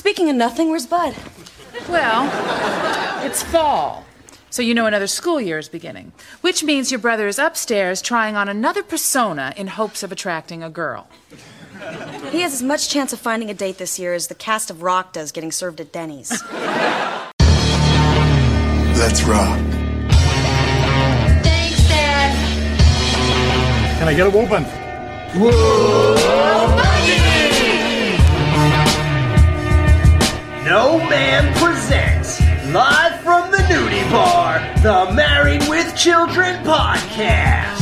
Speaking of nothing, where's Bud? Well, it's fall. So you know another school year is beginning, which means your brother is upstairs trying on another persona in hopes of attracting a girl. He has as much chance of finding a date this year as the cast of Roc does getting served at Denny's. Let's rock. Thanks, Dad. Can I get a whooping? No Ma'am presents, live from the nudie bar, the Married with Children podcast.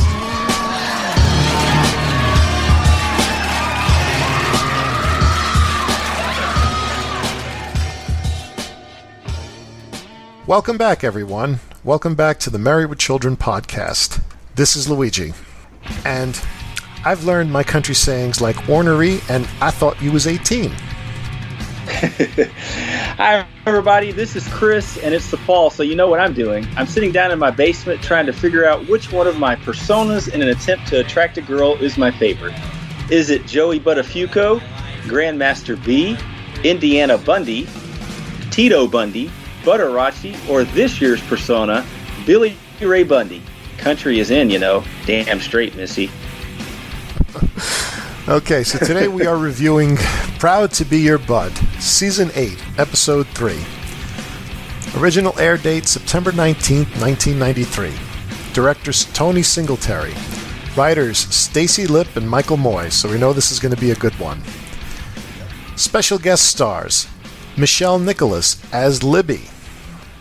Welcome back, everyone. Welcome back to the Married with Children podcast. This is Luigi. And I've learned my country sayings like ornery and I thought you was 18. Hi, everybody. This is Chris, and it's the fall, so you know what I'm doing. I'm sitting down in my basement trying to figure out which one of my personas in an attempt to attract a girl is my favorite. Is it Joey Buttafuoco, Grandmaster B, Indiana Bundy, Tito Bundy, Butterachi, or this year's persona, Billy Ray Bundy? Country is in, you know. Damn straight, Missy. Okay, so today we are reviewing Proud to Be Your Bud, Season 8, Episode 3. Original air date September 19th, 1993. Directors Tony Singletary. Writers Stacie Lipp and Michael Moye, so we know this is going to be a good one. Special guest stars Michelle Nicholas as Libby.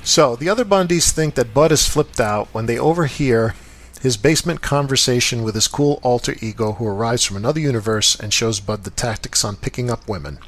So, the other Bundys think that Bud is flipped out when they overhear his basement conversation with his cool alter ego who arrives from another universe and shows Bud the tactics on picking up women.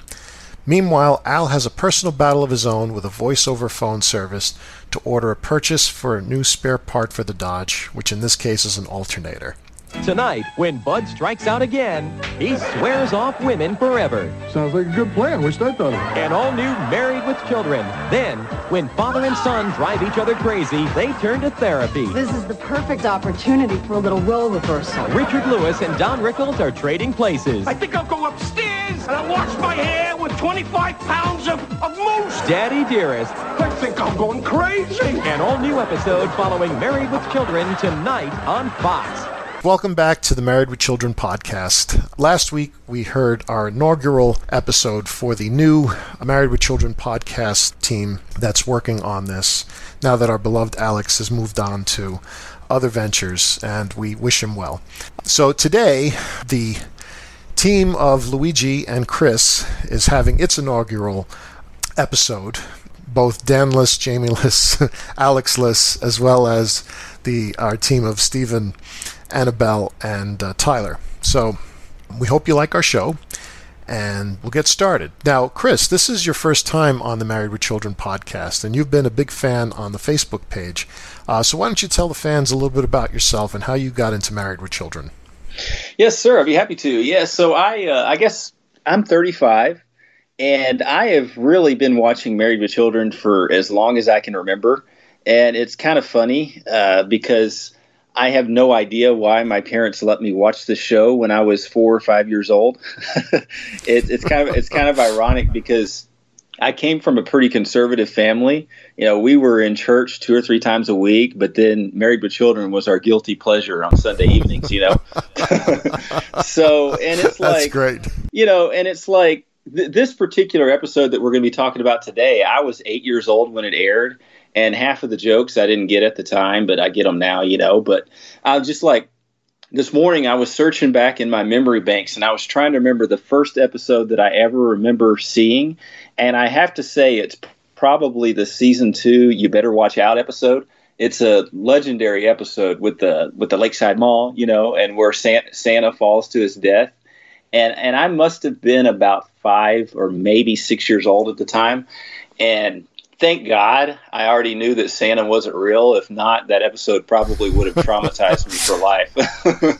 Meanwhile, Al has a personal battle of his own with a voice-over phone service to order a purchase for a new spare part for the Dodge, which in this case is an alternator. Tonight, when Bud strikes out again, he swears off women forever. Sounds like a good plan. Wish I thought of it. An all-new Married with Children. Then, when father and son drive each other crazy, they turn to therapy. This is the perfect opportunity for a little role reversal. Richard Lewis and Don Rickles are trading places. I think I'll go upstairs and I'll wash my hair with 25 pounds of, of mousse. Daddy Dearest. I think I'm going crazy. An all-new episode following Married with Children tonight on Fox. Welcome back to the Married with Children podcast. Last week we heard our inaugural episode for the new Married with Children podcast team that's working on this now that our beloved Alex has moved on to other ventures and we wish him well. So today the team of Luigi and Chris is having its inaugural episode both Danless, Jamieless, Alexless, as well as the our team of Stephen, Annabelle, and uh, Tyler. So we hope you like our show, and we'll get started. Now, Chris, this is your first time on the Married with Children podcast, and you've been a big fan on the Facebook page. Uh, so why don't you tell the fans a little bit about yourself and how you got into Married with Children? Yes, sir. I'd be happy to. Yeah. So I, uh, I guess I'm 35, and I have really been watching Married with Children for as long as I can remember. And it's kind of funny uh, because I have no idea why my parents let me watch the show when I was four or five years old. it, it's kind of it's kind of ironic because I came from a pretty conservative family. You know, we were in church two or three times a week, but then Married with Children was our guilty pleasure on Sunday evenings. You know, so and it's like That's great. you know, and it's like th- this particular episode that we're going to be talking about today. I was eight years old when it aired, and half of the jokes I didn't get at the time, but I get them now. You know, but I was just like this morning I was searching back in my memory banks and I was trying to remember the first episode that I ever remember seeing. And I have to say, it's probably the season two You Better Watch Out episode. It's a legendary episode with the with the Lakeside Mall, you know, and where Santa, Santa falls to his death. And and I must have been about five or maybe six years old at the time. And thank God I already knew that Santa wasn't real. If not, that episode probably would have traumatized me for life.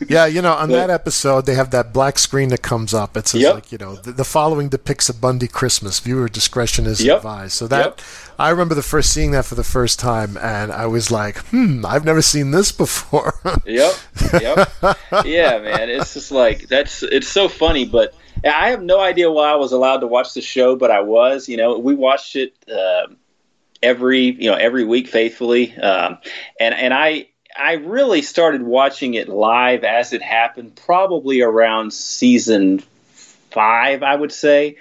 Yeah, you know, on But- that episode, they have that black screen that comes up. It says, Yep. like, you know, the, the following depicts a Bundy Christmas. Viewer discretion is Yep. advised. So that, Yep. I remember the first seeing that for the first time, and I was like, hmm, I've never seen this before. Yep. Yep. yeah, man. It's just like that's it's so funny, but I have no idea why I was allowed to watch the show, but I was. You know, we watched it uh, every you know every week faithfully, um, and and I I really started watching it live as it happened, probably around season five, I would say.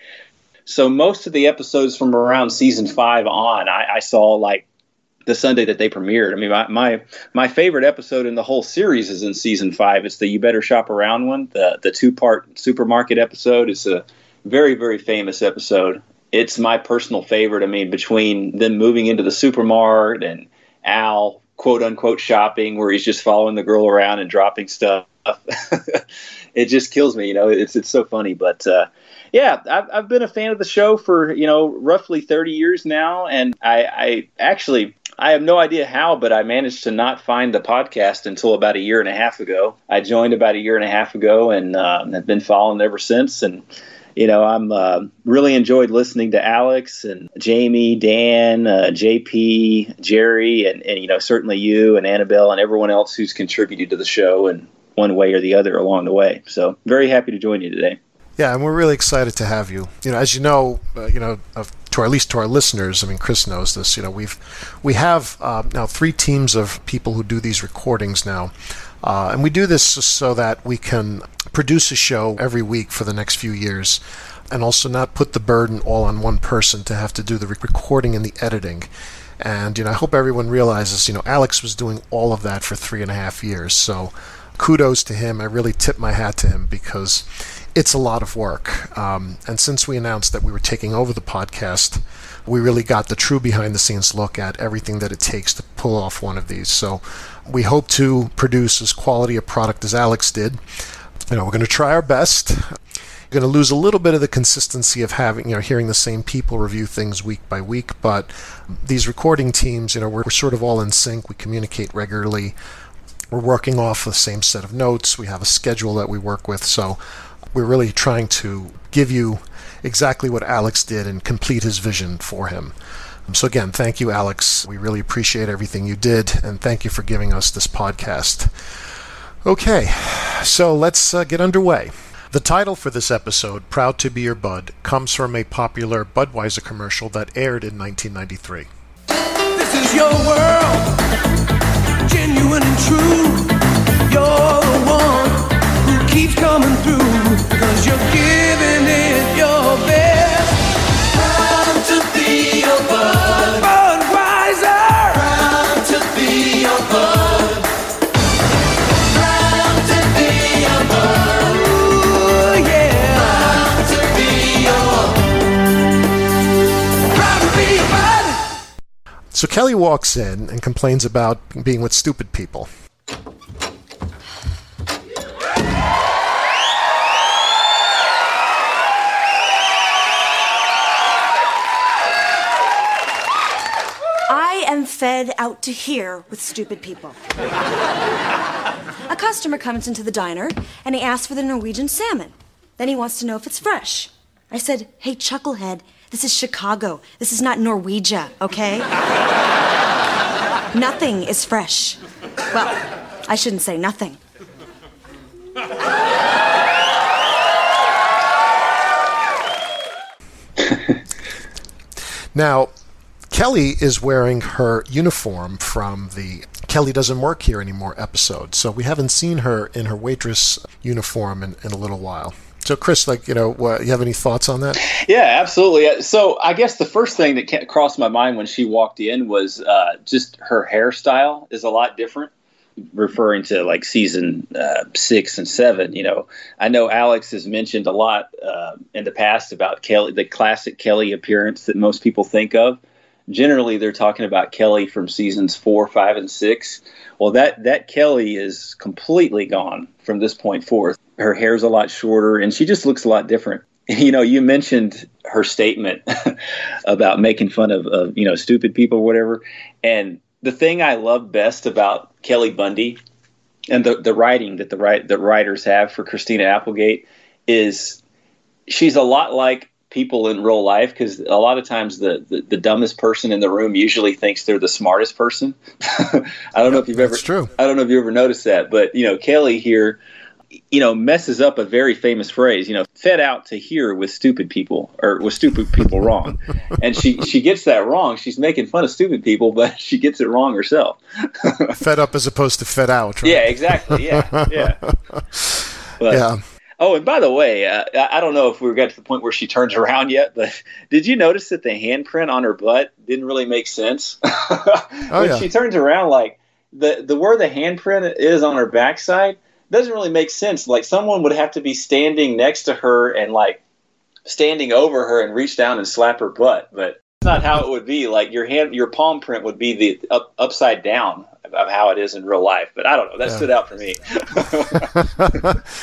So most of the episodes from around season five on, I, I saw like the Sunday that they premiered. I mean, my, my my favorite episode in the whole series is in season five. It's the "You Better Shop Around" one, the the two part supermarket episode. It's a very very famous episode. It's my personal favorite. I mean, between them moving into the supermarket and Al quote unquote shopping, where he's just following the girl around and dropping stuff. it just kills me. You know, it's it's so funny, but. Uh, yeah, I've, I've been a fan of the show for you know roughly 30 years now, and I, I actually I have no idea how, but I managed to not find the podcast until about a year and a half ago. I joined about a year and a half ago and uh, have been following ever since. And you know, I'm uh, really enjoyed listening to Alex and Jamie, Dan, uh, JP, Jerry, and, and you know certainly you and Annabelle and everyone else who's contributed to the show in one way or the other along the way. So very happy to join you today. Yeah, and we're really excited to have you. You know, as you know, uh, you know, to our, at least to our listeners. I mean, Chris knows this. You know, we've we have uh, now three teams of people who do these recordings now, uh, and we do this so that we can produce a show every week for the next few years, and also not put the burden all on one person to have to do the recording and the editing. And you know, I hope everyone realizes. You know, Alex was doing all of that for three and a half years. So, kudos to him. I really tip my hat to him because it's a lot of work. Um, and since we announced that we were taking over the podcast, we really got the true behind the scenes look at everything that it takes to pull off one of these. So we hope to produce as quality a product as Alex did. You know, we're going to try our best. We're going to lose a little bit of the consistency of having, you know, hearing the same people review things week by week. But these recording teams, you know, we're, we're sort of all in sync. We communicate regularly. We're working off the same set of notes. We have a schedule that we work with. So we're really trying to give you exactly what Alex did and complete his vision for him. So, again, thank you, Alex. We really appreciate everything you did, and thank you for giving us this podcast. Okay, so let's uh, get underway. The title for this episode, Proud to Be Your Bud, comes from a popular Budweiser commercial that aired in 1993. So Kelly walks in and complains about being with stupid people. I am fed out to here with stupid people. A customer comes into the diner and he asks for the Norwegian salmon. Then he wants to know if it's fresh. I said, Hey, Chucklehead, this is Chicago. This is not Norwegia, okay? nothing is fresh. Well, I shouldn't say nothing. now, Kelly is wearing her uniform from the Kelly Doesn't Work Here Anymore episode. So we haven't seen her in her waitress uniform in, in a little while. So, Chris, like, you know, what, you have any thoughts on that? Yeah, absolutely. So, I guess the first thing that crossed my mind when she walked in was uh, just her hairstyle is a lot different. Referring to like season uh, six and seven, you know, I know Alex has mentioned a lot uh, in the past about Kelly, the classic Kelly appearance that most people think of generally they're talking about Kelly from seasons four, five, and six. Well, that that Kelly is completely gone from this point forth. Her hair's a lot shorter, and she just looks a lot different. You know, you mentioned her statement about making fun of, of you know stupid people or whatever, and the thing I love best about Kelly Bundy and the the writing that the right writers have for Christina Applegate is she's a lot like people in real life because a lot of times the, the, the, dumbest person in the room usually thinks they're the smartest person. I don't know if you've ever true. I don't know if you ever noticed that, but you know, Kelly here you know, messes up a very famous phrase, you know, fed out to hear with stupid people or with stupid people wrong. and she, she gets that wrong. She's making fun of stupid people, but she gets it wrong herself. fed up as opposed to fed out. Right? Yeah, exactly. Yeah. Yeah. But, yeah. Oh, and by the way, uh, I don't know if we got to the point where she turns around yet, but did you notice that the handprint on her butt didn't really make sense? Oh, when yeah. she turns around, like the the where the handprint is on her backside doesn't really make sense. Like someone would have to be standing next to her and like standing over her and reach down and slap her butt, but not how it would be. Like your hand, your palm print would be the up, upside down of how it is in real life. But I don't know. That Yeah. stood out for me.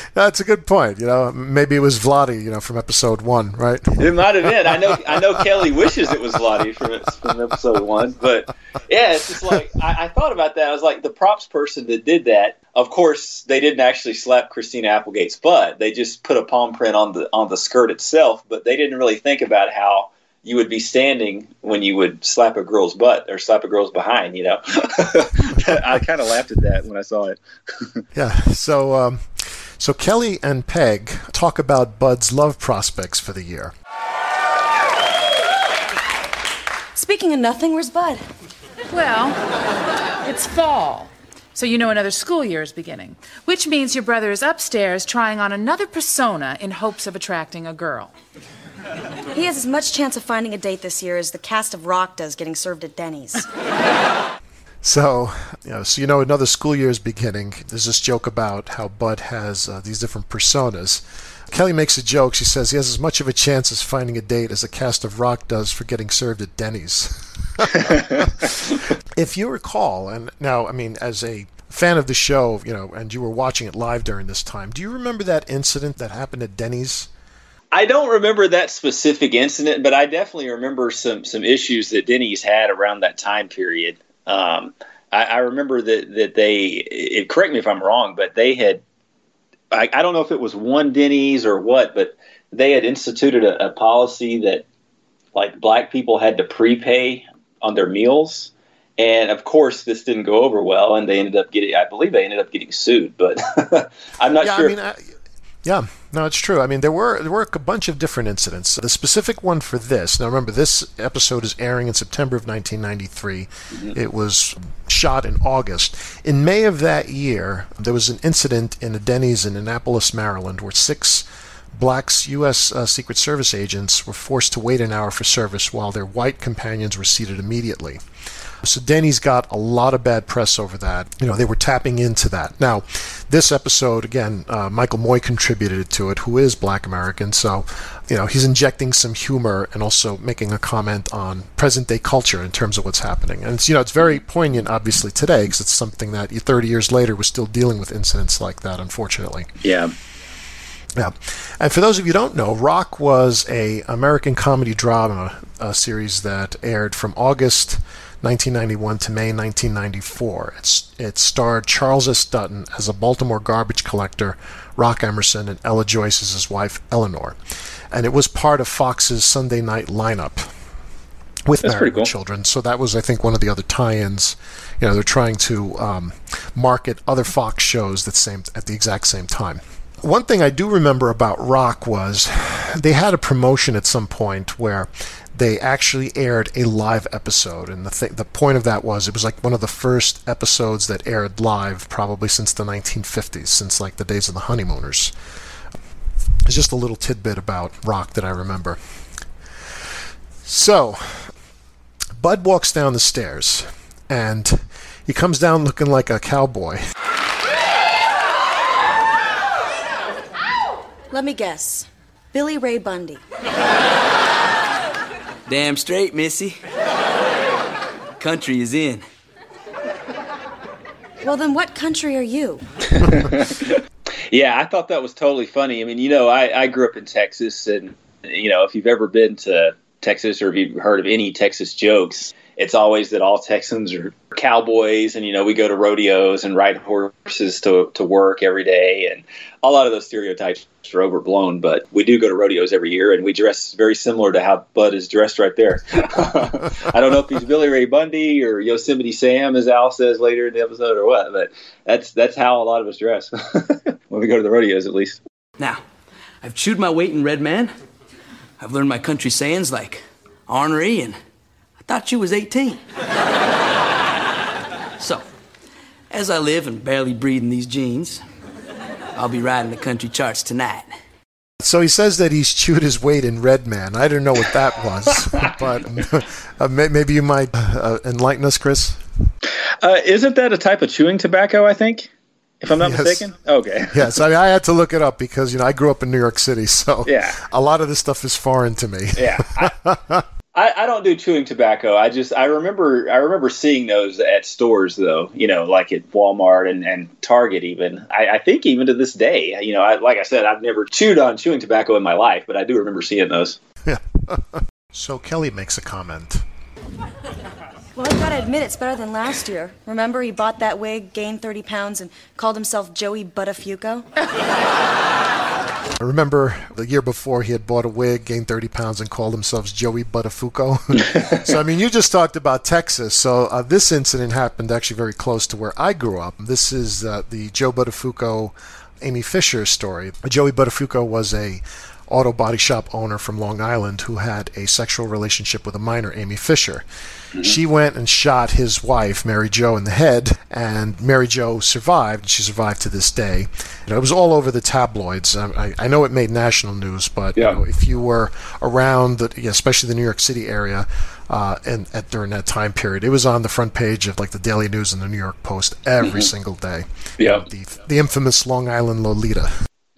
That's a good point. You know, maybe it was Vladi, you know, from episode one, right? It might have been. I know. I know. Kelly wishes it was Lottie from from episode one, but yeah, it's just like I, I thought about that. I was like, the props person that did that. Of course, they didn't actually slap Christina Applegate's butt. They just put a palm print on the on the skirt itself, but they didn't really think about how you would be standing when you would slap a girl's butt or slap a girl's behind. You know, I kind of laughed at that when I saw it. Yeah. So, um, so Kelly and Peg talk about Bud's love prospects for the year. Speaking of nothing, where's Bud? Well, it's fall. So you know another school year is beginning, which means your brother is upstairs trying on another persona in hopes of attracting a girl. He has as much chance of finding a date this year as the cast of Roc does getting served at Denny's. So, you know, so you know another school year is beginning. There's this joke about how Bud has uh, these different personas. Kelly makes a joke. She says he has as much of a chance as finding a date as the cast of Roc does for getting served at Denny's. if you recall, and now, I mean, as a fan of the show, you know, and you were watching it live during this time, do you remember that incident that happened at Denny's? I don't remember that specific incident, but I definitely remember some some issues that Denny's had around that time period. Um, I, I remember that that they. It, correct me if I'm wrong, but they had. I, I don't know if it was one Denny's or what, but they had instituted a, a policy that like black people had to prepay on their meals. And of course, this didn't go over well, and they ended up getting. I believe they ended up getting sued, but I'm not yeah, sure. I mean, I, yeah, no, it's true. I mean, there were there were a bunch of different incidents. The specific one for this. Now, remember, this episode is airing in September of 1993. It was shot in August. In May of that year, there was an incident in a Denny's in Annapolis, Maryland, where six blacks U.S. Uh, Secret Service agents were forced to wait an hour for service while their white companions were seated immediately. So Denny's got a lot of bad press over that. You know, they were tapping into that. Now, this episode, again, uh, Michael Moye contributed to it, who is black American. So, you know, he's injecting some humor and also making a comment on present day culture in terms of what's happening. And it's, you know, it's very poignant, obviously, today because it's something that 30 years later we're still dealing with incidents like that, unfortunately. yeah. Yeah, and for those of you who don't know, Roc was a American comedy drama uh, series that aired from August 1991 to May 1994. It's it starred Charles S. Dutton as a Baltimore garbage collector, Roc Emerson, and Ella Joyce as his wife Eleanor, and it was part of Fox's Sunday night lineup with That's Married cool. Children. So that was, I think, one of the other tie-ins. You know, they're trying to um, market other Fox shows that same at the exact same time. One thing I do remember about Roc was they had a promotion at some point where they actually aired a live episode, and the th- the point of that was it was like one of the first episodes that aired live, probably since the 1950s, since like the days of the Honeymooners. It's just a little tidbit about Roc that I remember. So, Bud walks down the stairs, and he comes down looking like a cowboy. Let me guess. Billy Ray Bundy. Damn straight, Missy. Country is in. Well, then what country are you? Yeah, I thought that was totally funny. I mean, you know, I, I grew up in Texas, and you know, if you've ever been to Texas or if you've heard of any Texas jokes, it's always that all Texans are cowboys, and you know we go to rodeos and ride horses to to work every day, and a lot of those stereotypes are overblown. But we do go to rodeos every year, and we dress very similar to how Bud is dressed right there. I don't know if he's Billy Ray Bundy or Yosemite Sam, as Al says later in the episode, or what, but that's that's how a lot of us dress when we go to the rodeos, at least. Now, I've chewed my weight in Red Man. I've learned my country sayings like ornery and I thought you was 18. so, as I live and barely breathe in these jeans, I'll be riding the country charts tonight. So he says that he's chewed his weight in Red Man. I don't know what that was, but uh, maybe you might uh, enlighten us, Chris. Uh, isn't that a type of chewing tobacco? I think, if I'm not Yes. mistaken. Okay. Yes, I mean I had to look it up because you know I grew up in New York City, so Yeah. a lot of this stuff is foreign to me. Yeah. I, I, I don't do chewing tobacco. I just I remember I remember seeing those at stores though. You know, like at Walmart and, and Target even. I, I think even to this day. You know, I, like I said, I've never chewed on chewing tobacco in my life, but I do remember seeing those. Yeah. So Kelly makes a comment. Well, I've got to admit, it's better than last year. Remember, he bought that wig, gained 30 pounds, and called himself Joey Buttafuoco? I remember the year before he had bought a wig, gained 30 pounds, and called himself Joey Buttafuoco. so, I mean, you just talked about Texas. So, uh, this incident happened actually very close to where I grew up. This is uh, the Joe Buttafuoco, Amy Fisher story. Joey Buttafuoco was a auto body shop owner from Long Island who had a sexual relationship with a minor, Amy Fisher. She went and shot his wife, Mary Jo, in the head, and Mary Jo survived, and she survived to this day. You know, it was all over the tabloids. Um, I, I know it made national news, but Yeah. you know, if you were around, the, yeah, especially the New York City area, uh, and at, during that time period, it was on the front page of like the Daily News and the New York Post every single day. Yeah. The, the infamous Long Island Lolita.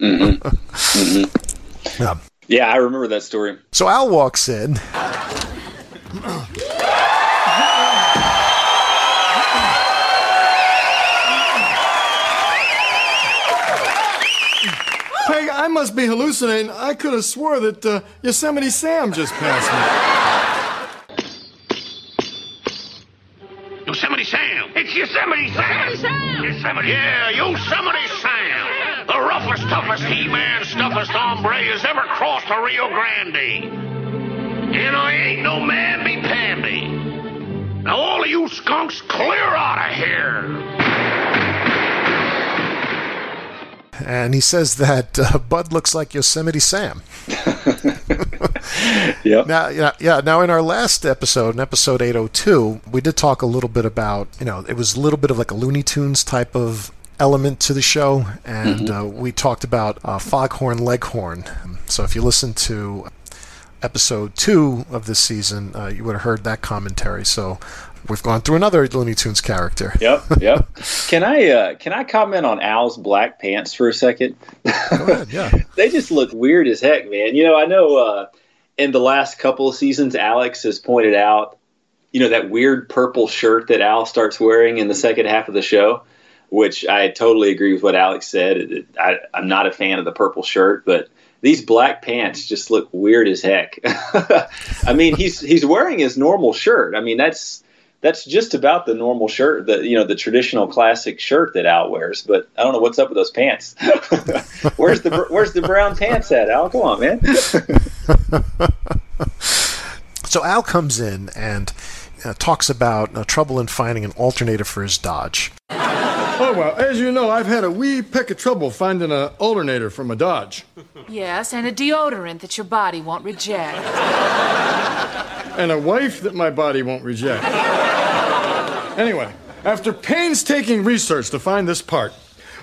Yeah. Yeah, I remember that story. So Al walks in. Peg, I must be hallucinating. I could have swore that uh, Yosemite Sam just passed me. Yosemite Sam. It's Yosemite Sam. Yosemite Sam. Yosemite. Yeah, Yosemite Sam. The roughest, toughest He-Man, stuffest hombre has ever crossed the Rio Grande. And I ain't no mamby-pamby. Now all of you skunks, clear out of here. and he says that uh, Bud looks like Yosemite Sam. Yep. Now, yeah, yeah. Now, in our last episode, in episode 802, we did talk a little bit about, you know, it was a little bit of like a Looney Tunes type of element to the show, and uh, we talked about uh, Foghorn Leghorn. So, if you listen to episode two of this season, uh, you would have heard that commentary. So, we've gone through another Looney Tunes character. Yep, yep. can I uh, can I comment on Al's black pants for a second? Ahead, yeah. they just look weird as heck, man. You know, I know uh, in the last couple of seasons, Alex has pointed out, you know, that weird purple shirt that Al starts wearing in the second half of the show, which I totally agree with what Alex said. I, I'm not a fan of the purple shirt, but these black pants just look weird as heck. I mean, he's he's wearing his normal shirt. I mean, that's that's just about the normal shirt, the you know the traditional classic shirt that Al wears. But I don't know what's up with those pants. where's the where's the brown pants at, Al? Come on, man. So Al comes in and uh, talks about uh, trouble in finding an alternator for his Dodge. Oh, well, as you know, I've had a wee peck of trouble finding an alternator for my Dodge. Yes, and a deodorant that your body won't reject. and a wife that my body won't reject. anyway, after painstaking research to find this part,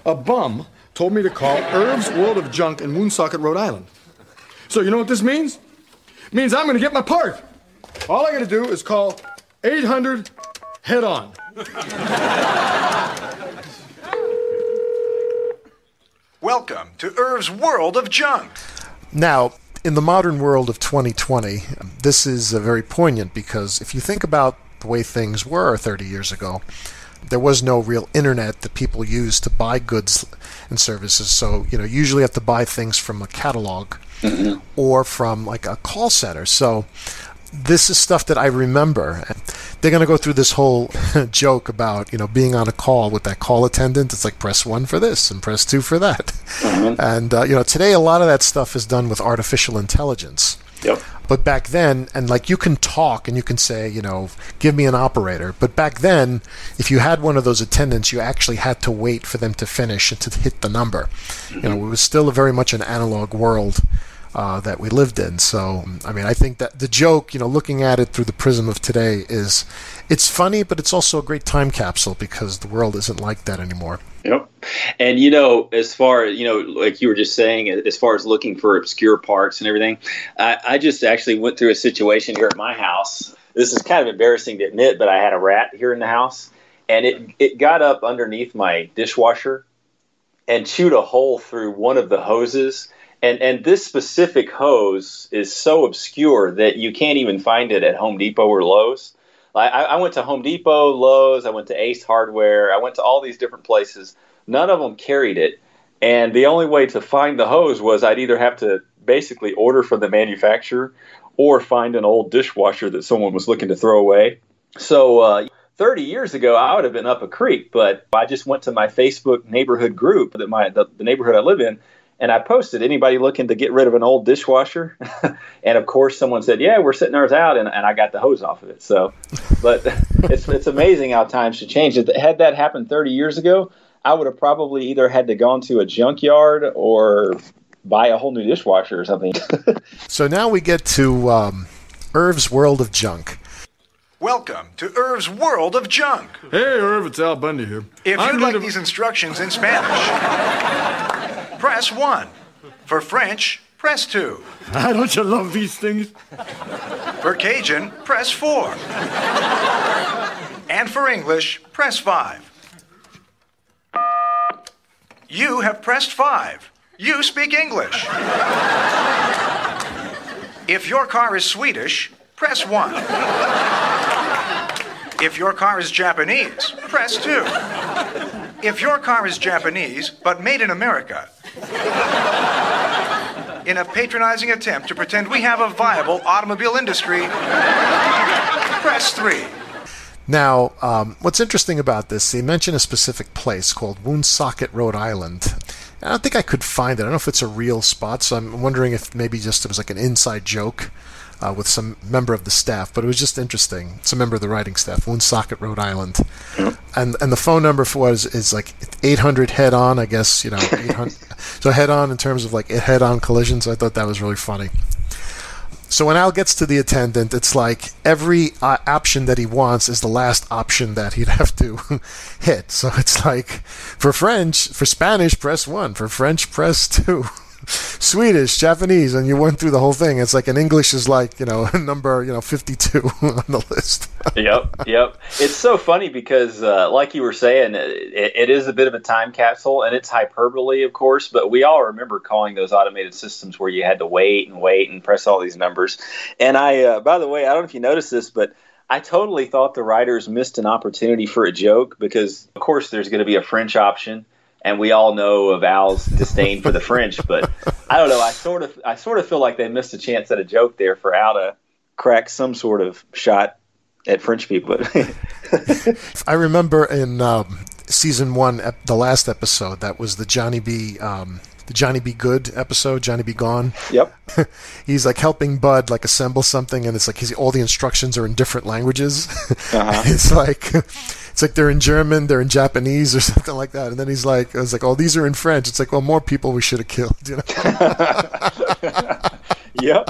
a bum told me to call Irv's World of Junk in Woonsocket, Rhode Island. So you know what this means? It means I'm gonna get my part. All I gotta do is call 800 head on. Welcome to Irv's World of Junk. Now, in the modern world of 2020, this is uh, very poignant because if you think about the way things were 30 years ago, there was no real internet that people used to buy goods and services. So, you know, usually you have to buy things from a catalog or from like a call center. So, this is stuff that I remember. They're going to go through this whole joke about, you know, being on a call with that call attendant. It's like press one for this and press two for that. Mm-hmm. And, uh, you know, today a lot of that stuff is done with artificial intelligence. Yep. But back then, and like you can talk and you can say, you know, give me an operator. But back then, if you had one of those attendants, you actually had to wait for them to finish and to hit the number. You know, it was still a very much an analog world uh, that we lived in. So, I mean, I think that the joke, you know, looking at it through the prism of today is, it's funny, but it's also a great time capsule because the world isn't like that anymore. Yep. And you know, as far as you know, like you were just saying, as far as looking for obscure parts and everything, I, I just actually went through a situation here at my house. This is kind of embarrassing to admit, but I had a rat here in the house, and it it got up underneath my dishwasher and chewed a hole through one of the hoses. And and this specific hose is so obscure that you can't even find it at Home Depot or Lowe's. I, I went to Home Depot, Lowe's, I went to Ace Hardware, I went to all these different places. None of them carried it, and the only way to find the hose was I'd either have to basically order from the manufacturer or find an old dishwasher that someone was looking to throw away. So. Uh, 30 years ago, I would have been up a creek, but I just went to my Facebook neighborhood group that my the, the neighborhood I live in, and I posted anybody looking to get rid of an old dishwasher, and of course someone said, "Yeah, we're sitting ours out," and, and I got the hose off of it. So, but it's it's amazing how times should change. Had that happened 30 years ago, I would have probably either had to gone to a junkyard or buy a whole new dishwasher or something. so now we get to um, Irv's World of Junk. Welcome to Irv's World of Junk. Hey, Irv, it's Al Bundy here. If I'm you'd like gonna- these instructions in Spanish, press 1. For French, press 2. Ah, don't you love these things? For Cajun, press 4. And for English, press 5. You have pressed 5. You speak English. If your car is Swedish, press 1. If your car is Japanese, press 2. If your car is Japanese but made in America, in a patronizing attempt to pretend we have a viable automobile industry, press 3. Now, um, what's interesting about this, they mention a specific place called Woonsocket, Rhode Island. I don't think I could find it. I don't know if it's a real spot, so I'm wondering if maybe just it was like an inside joke uh, with some member of the staff. But it was just interesting. It's a member of the writing staff, Woonsocket, Rhode Island, and and the phone number for was is like 800 head on. I guess you know 800. so head on in terms of like head on collisions. I thought that was really funny. So when Al gets to the attendant, it's like every uh, option that he wants is the last option that he'd have to hit. So it's like for French, for Spanish, press one. For French, press two. Swedish, Japanese, and you went through the whole thing. It's like in English is like you know number you know fifty two on the list. yep, yep. It's so funny because, uh, like you were saying, it, it is a bit of a time capsule, and it's hyperbole, of course. But we all remember calling those automated systems where you had to wait and wait and press all these numbers. And I, uh, by the way, I don't know if you noticed this, but I totally thought the writers missed an opportunity for a joke because, of course, there's going to be a French option. And we all know of Al's disdain for the French, but I don't know. I sort of, I sort of feel like they missed a chance at a joke there for Al to crack some sort of shot at French people. I remember in um, season one, the last episode, that was the Johnny B. Um, the Johnny B. Good episode, Johnny B. Gone. Yep. he's like helping Bud like assemble something, and it's like his, all the instructions are in different languages. Uh-huh. it's like it's like they're in German, they're in Japanese, or something like that. And then he's like, I was like, oh, these are in French. It's like, well, more people we should have killed. You know. yep.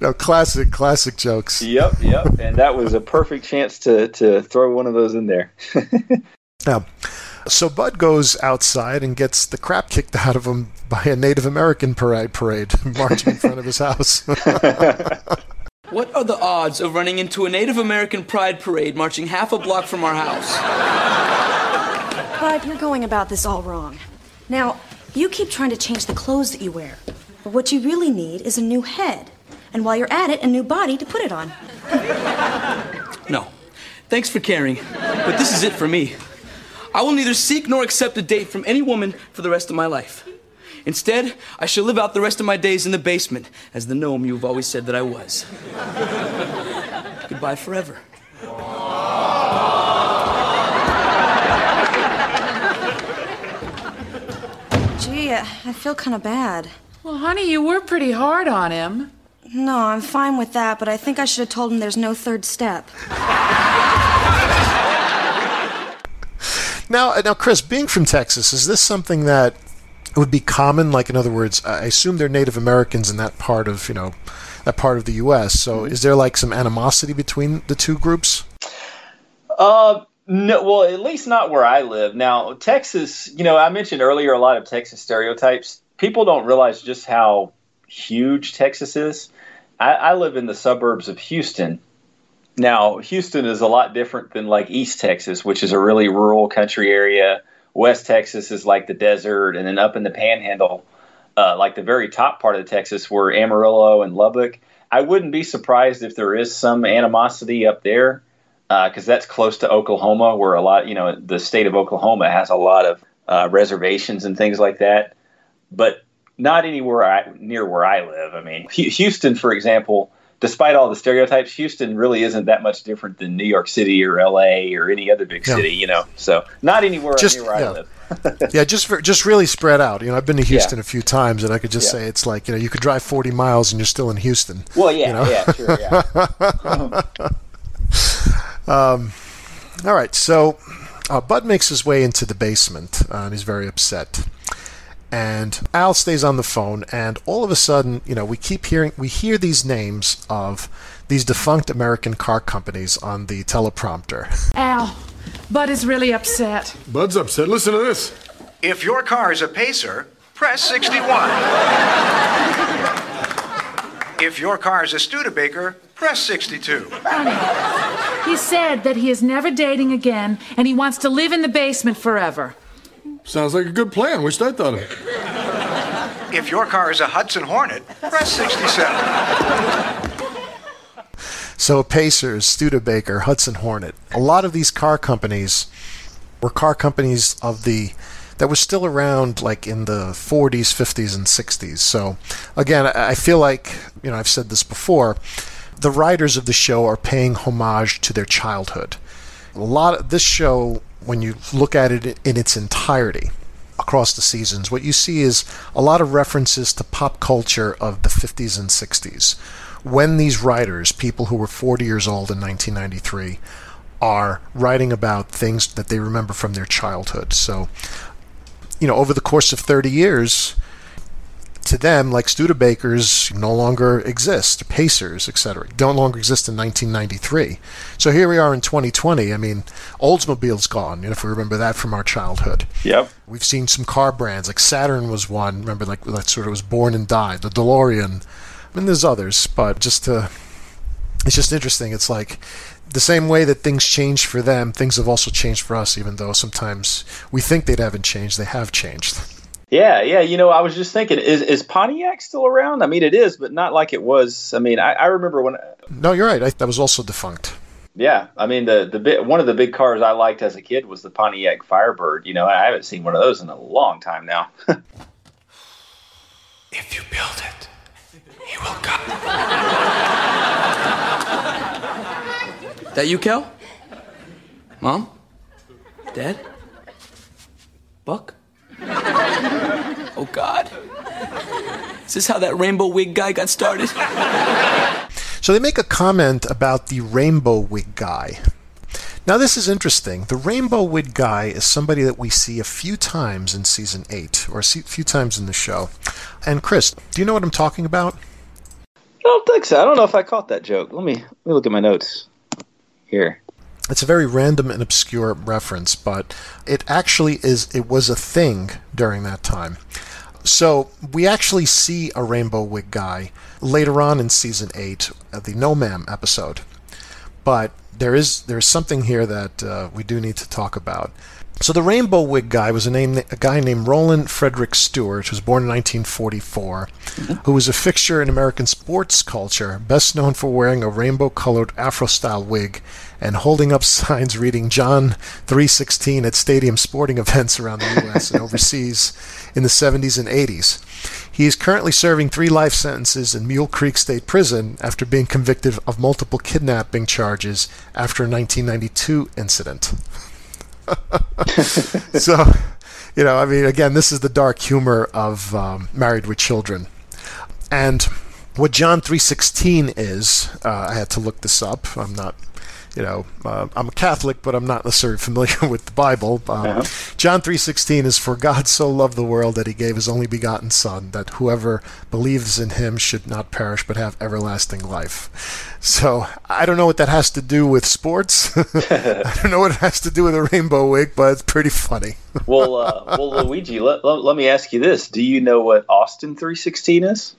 No, classic, classic jokes. Yep, yep. And that was a perfect chance to, to throw one of those in there. Now, so Bud goes outside and gets the crap kicked out of him by a Native American parade parade marching in front of his house. What are the odds of running into a Native American pride parade marching half a block from our house? Bud, you're going about this all wrong. Now, you keep trying to change the clothes that you wear, but what you really need is a new head. And while you're at it, a new body to put it on. No. Thanks for caring, but this is it for me. I will neither seek nor accept a date from any woman for the rest of my life. Instead, I shall live out the rest of my days in the basement as the gnome you've always said that I was. goodbye forever. Gee, I I feel kind of bad. Well, honey, you were pretty hard on him. No, I'm fine with that, but I think I should have told him there's no third step. Now, now, Chris, being from Texas, is this something that would be common? Like, in other words, I assume they're Native Americans in that part of you know that part of the U.S. So, is there like some animosity between the two groups? Uh, no, well, at least not where I live. Now, Texas, you know, I mentioned earlier a lot of Texas stereotypes. People don't realize just how huge Texas is. I, I live in the suburbs of Houston. Now, Houston is a lot different than like East Texas, which is a really rural country area. West Texas is like the desert, and then up in the panhandle, uh, like the very top part of Texas, where Amarillo and Lubbock. I wouldn't be surprised if there is some animosity up there because that's close to Oklahoma, where a lot, you know, the state of Oklahoma has a lot of uh, reservations and things like that. But not anywhere I, near where I live. I mean, Houston, for example, despite all the stereotypes, Houston really isn't that much different than New York City or L.A. or any other big Yeah. city. You know, so not anywhere Just- near where yeah. I live. yeah, just ver- just really spread out. You know, I've been to Houston Yeah. a few times, and I could just Yeah. say it's like you know you could drive 40 miles and you're still in Houston. Well, yeah, you know? yeah, sure, yeah. Um, all right, so uh, Bud makes his way into the basement, uh, and he's very upset. And Al stays on the phone, and all of a sudden, you know, we keep hearing, we hear these names of these defunct American car companies on the teleprompter. Al, Bud is really upset. Bud's upset. Listen to this. If your car is a pacer, press 61. if your car is a Studebaker, press 62. He said that he is never dating again and he wants to live in the basement forever. Sounds like a good plan. Wished I thought of it. If your car is a Hudson Hornet, press 67. So Pacers, Studebaker, Hudson Hornet. A lot of these car companies were car companies of the that was still around like in the 40s, 50s and 60s. So again, I I feel like, you know, I've said this before, the writers of the show are paying homage to their childhood. A lot of this show when you look at it in its entirety across the seasons, what you see is a lot of references to pop culture of the 50s and 60s. When these writers, people who were 40 years old in 1993, are writing about things that they remember from their childhood. So, you know, over the course of 30 years, to them, like Studebakers no longer exist, Pacers, etc., don't longer exist in 1993. So here we are in 2020. I mean, Oldsmobile's gone, you know, if we remember that from our childhood. Yep. We've seen some car brands, like Saturn was one, remember, like that sort of was born and died, the DeLorean. I mean, there's others, but just to, it's just interesting. It's like the same way that things change for them, things have also changed for us, even though sometimes we think they haven't changed, they have changed. Yeah, yeah. You know, I was just thinking, is is Pontiac still around? I mean, it is, but not like it was. I mean, I, I remember when. No, you're right. I, that was also defunct. Yeah, I mean, the the bit, one of the big cars I liked as a kid was the Pontiac Firebird. You know, I haven't seen one of those in a long time now. If you build it, he will come. That you, Kel? Mom? Dad? Buck? Oh, God. Is this how that rainbow wig guy got started? So they make a comment about the rainbow wig guy. Now, this is interesting. The rainbow wig guy is somebody that we see a few times in season 8, or a few times in the show. And Chris, do you know what I'm talking about? I don't think so. I don't know if I caught that joke. Let me let me look at my notes here. It's a very random and obscure reference, but it actually is. It was a thing during that time. So we actually see a rainbow wig guy later on in season eight, the No Ma'am episode. But there is there is something here that uh, we do need to talk about. So the rainbow wig guy was a name a guy named Rollen Frederick Stewart, who was born in 1944, who was a fixture in American sports culture, best known for wearing a rainbow-colored Afro-style wig and holding up signs reading John 3:16 at stadium sporting events around the U.S. and overseas in the 70s and 80s. He is currently serving three life sentences in Mule Creek State Prison after being convicted of multiple kidnapping charges after a 1992 incident. so, you know, I mean, again, this is the dark humor of um, Married with Children. And what John 3:16 is, uh, I had to look this up. I'm not you know, uh, I'm a Catholic, but I'm not necessarily familiar with the Bible. Um, uh-huh. John 3:16 is for God so loved the world that he gave his only begotten son that whoever believes in him should not perish but have everlasting life. So, I don't know what that has to do with sports. I don't know what it has to do with a rainbow wig, but it's pretty funny. well, uh, well, Luigi, let, let, let me ask you this: Do you know what Austin 3:16 is?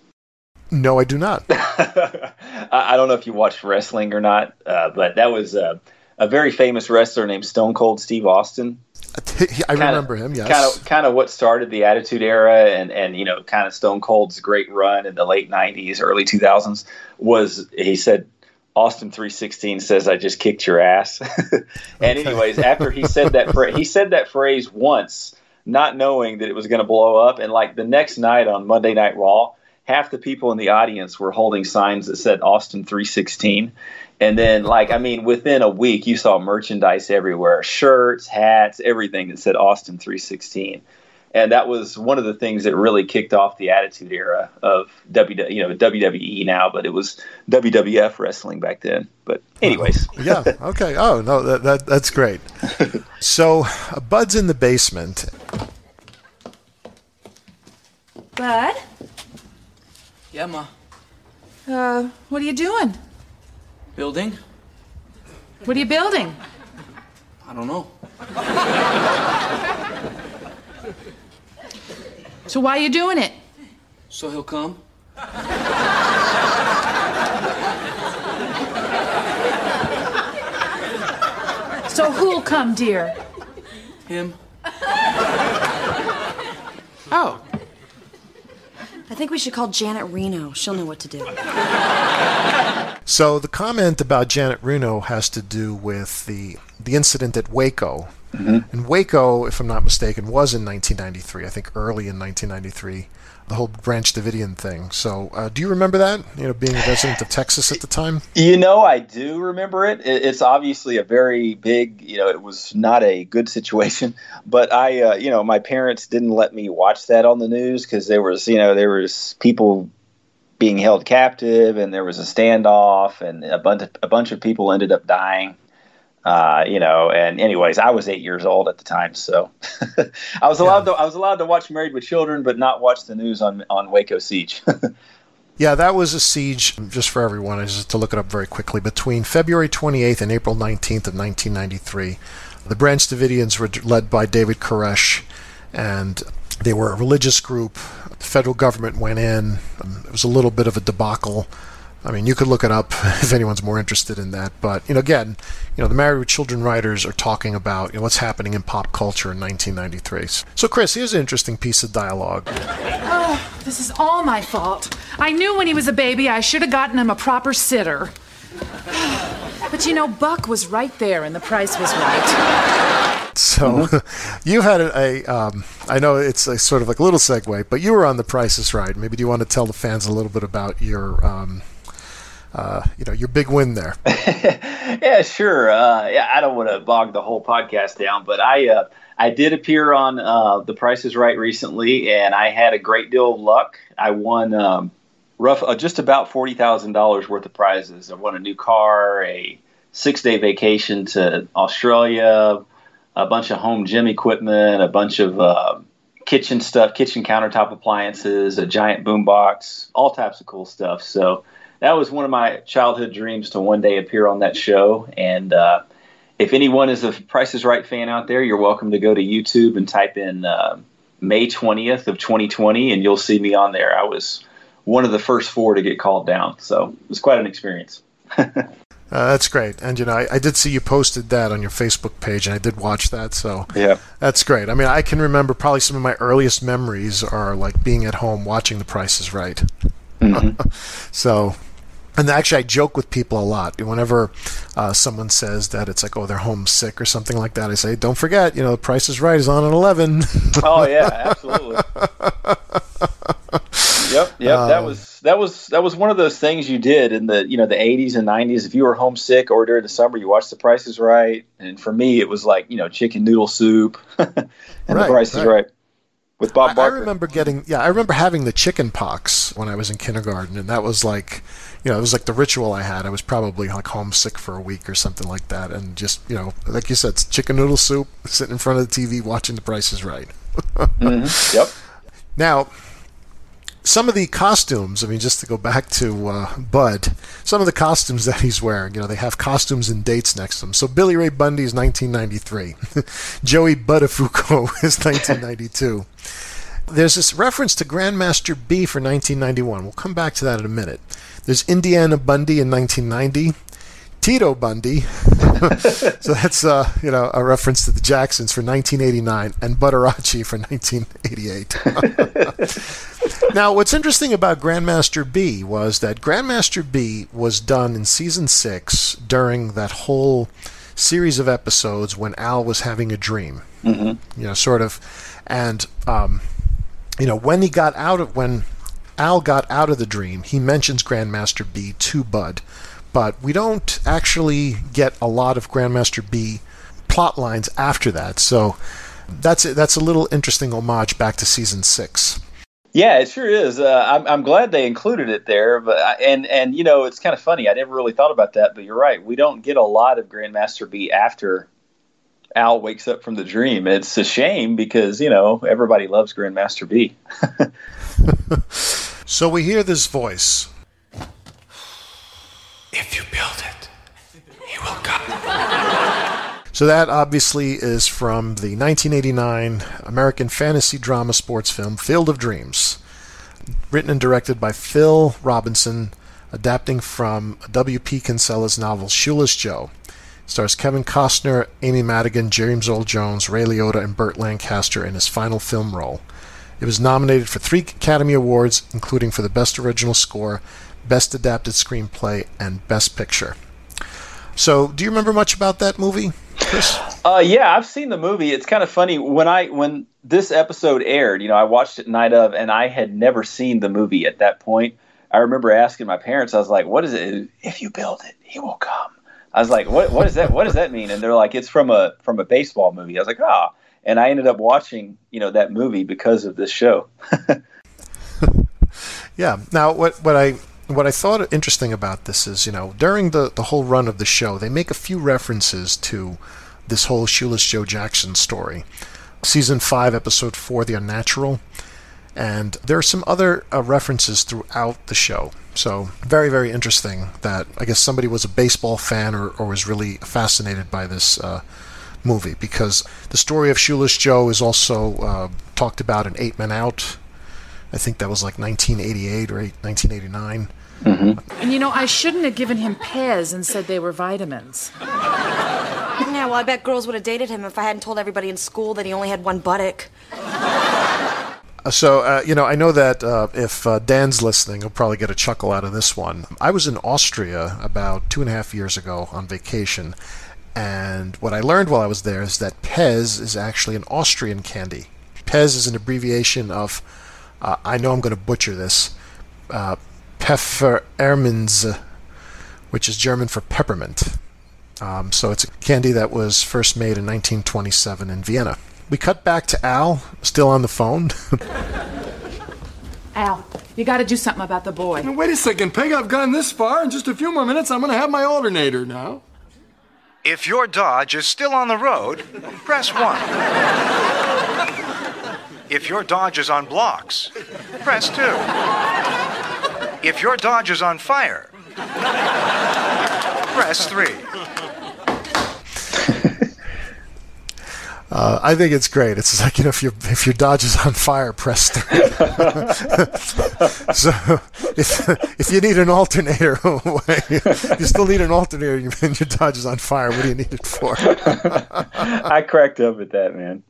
No, I do not. I don't know if you watched wrestling or not, uh, but that was uh, a very famous wrestler named Stone Cold Steve Austin. I kinda, remember him. Yes, kind of, kind of what started the Attitude Era, and and you know, kind of Stone Cold's great run in the late '90s, early 2000s was he said. Austin 316 says, "I just kicked your ass." and okay. anyways, after he said that, he said that phrase once, not knowing that it was going to blow up. And like the next night on Monday Night Raw, half the people in the audience were holding signs that said Austin 316. And then, like, I mean, within a week, you saw merchandise everywhere shirts, hats, everything that said Austin 316. And that was one of the things that really kicked off the Attitude Era of W, you know, WWE now, but it was WWF wrestling back then. But anyways, yeah, okay. Oh no, that, that that's great. so, uh, Bud's in the basement. Bud, yeah, Ma. Uh, what are you doing? Building. What are you building? I don't know. So why are you doing it? So he'll come. So who'll come, dear? Him. Oh. I think we should call Janet Reno. She'll know what to do. So the comment about Janet Reno has to do with the the incident at Waco. Mm-hmm. And Waco, if I'm not mistaken, was in 1993. I think early in 1993 the whole Branch Davidian thing. So, uh, do you remember that? You know, being a resident of Texas at the time. You know, I do remember it. It's obviously a very big. You know, it was not a good situation. But I, uh, you know, my parents didn't let me watch that on the news because there was, you know, there was people being held captive and there was a standoff and a bunch of, a bunch of people ended up dying uh, you know, and anyways, I was eight years old at the time, so I was allowed yeah. to I was allowed to watch Married with Children, but not watch the news on on Waco siege. yeah, that was a siege. Just for everyone, just to look it up very quickly. Between February 28th and April 19th of 1993, the Branch Davidians were led by David Koresh, and they were a religious group. The federal government went in. It was a little bit of a debacle. I mean, you could look it up if anyone's more interested in that. But you know, again, you know, the Married with Children writers are talking about you know, what's happening in pop culture in 1993. So, Chris, here's an interesting piece of dialogue. Oh, this is all my fault. I knew when he was a baby I should have gotten him a proper sitter. But you know, Buck was right there, and the price was right. So, mm-hmm. you had a, a um, I know it's a sort of like a little segue, but you were on The Price is Right. Maybe do you want to tell the fans a little bit about your um, uh, you know your big win there. yeah, sure. Uh, yeah, I don't want to bog the whole podcast down, but I uh, I did appear on uh, The Price is Right recently, and I had a great deal of luck. I won um, rough uh, just about forty thousand dollars worth of prizes. I won a new car, a six day vacation to Australia, a bunch of home gym equipment, a bunch of uh, kitchen stuff, kitchen countertop appliances, a giant boombox, all types of cool stuff. So that was one of my childhood dreams to one day appear on that show. And uh, if anyone is a Price is Right fan out there, you're welcome to go to YouTube and type in uh, May 20th of 2020, and you'll see me on there. I was one of the first four to get called down, so it was quite an experience. Uh, that's great, and you know, I, I did see you posted that on your Facebook page, and I did watch that. So Yeah. that's great. I mean, I can remember probably some of my earliest memories are like being at home watching The Price is Right. so, and actually, I joke with people a lot. Whenever uh, someone says that it's like, oh, they're homesick or something like that, I say, don't forget, you know, The Price is Right is on at 11. Oh yeah, absolutely. yep, yep. that Um, was that was that was one of those things you did in the you know the 80s and 90s. If you were homesick or during the summer, you watched The Price is Right. And for me, it was like you know chicken noodle soup and The Right, Price is right. With Bob I, I remember getting, yeah, I remember having the chicken pox when I was in kindergarten, and that was like, you know, it was like the ritual I had. I was probably like homesick for a week or something like that, and just, you know, like you said, it's chicken noodle soup, sitting in front of the TV watching The Price is Right. Mhm, Yep. Now, some of the costumes, I mean, just to go back to uh, Bud, some of the costumes that he's wearing, you know, they have costumes and dates next to them. So Billy Ray Bundy is 1993. Joey Buttafuoco is 1992. There's this reference to Grandmaster B for 1991. We'll come back to that in a minute. There's Indiana Bundy in 1990. Tito Bundy. so that's uh, you know a reference to the Jacksons for 1989 and Butterachi for 1988. now, what's interesting about Grandmaster B was that Grandmaster B was done in season six during that whole series of episodes when Al was having a dream. Mm-hmm. You know, sort of, and um, you know when he got out of when Al got out of the dream, he mentions Grandmaster B to Bud, but we don't actually get a lot of Grandmaster B plot lines after that. So that's that's a little interesting homage back to season six. Yeah, it sure is. Uh, I'm, I'm glad they included it there, but I, and and you know it's kind of funny. I never really thought about that, but you're right. We don't get a lot of Grandmaster B after Al wakes up from the dream. It's a shame because you know everybody loves Grandmaster B. So we hear this voice. If you build it, he will come. So that obviously is from the 1989 American fantasy drama sports film Field of Dreams, written and directed by Phil Robinson, adapting from W.P. Kinsella's novel Shoeless Joe. Stars Kevin Costner, Amy Madigan, James Earl Jones, Ray Liotta, and Burt Lancaster in his final film role. It was nominated for three Academy Awards, including for the Best Original Score, Best Adapted Screenplay, and Best Picture. So, do you remember much about that movie, Chris? Uh, yeah, I've seen the movie. It's kind of funny when I when this episode aired. You know, I watched it night of, and I had never seen the movie at that point. I remember asking my parents. I was like, "What is it? If you build it, he will come." I was like, "What? What is that? What does that mean?" And they're like, "It's from a from a baseball movie." I was like, "Ah." And I ended up watching, you know, that movie because of this show. Yeah. Now, what what I what I thought interesting about this is, you know, during the, the whole run of the show, they make a few references to this whole Shoeless Joe Jackson story. Season 5, Episode 4, The Unnatural. And there are some other uh, references throughout the show. So, very, very interesting that I guess somebody was a baseball fan or, or was really fascinated by this uh, movie because the story of Shoeless Joe is also uh, talked about in Eight Men Out. I think that was like 1988 or 1989. Mm-hmm. And you know, I shouldn't have given him pears and said they were vitamins. Yeah, well, I bet girls would have dated him if I hadn't told everybody in school that he only had one buttock. Uh, so, uh, you know, I know that uh, if uh, Dan's listening, he'll probably get a chuckle out of this one. I was in Austria about two and a half years ago on vacation, and what I learned while I was there is that Pez is actually an Austrian candy. Pez is an abbreviation of, uh, I know I'm going to butcher this, uh, Pfefferminz, which is German for peppermint. Um, so it's a candy that was first made in 1927 in Vienna. We cut back to Al, still on the phone. Al, you got to do something about the boy. Now, wait a second, Peg. I've gone this far. In just a few more minutes, I'm going to have my alternator now. If your Dodge is still on the road, press 1. If your Dodge is on blocks, press 2. If your Dodge is on fire, press 3. Uh, I think it's great. It's like you know, if your if your Dodge is on fire, press three. so if if you need an alternator, you still need an alternator, and your Dodge is on fire. What do you need it for? I cracked up at that, man.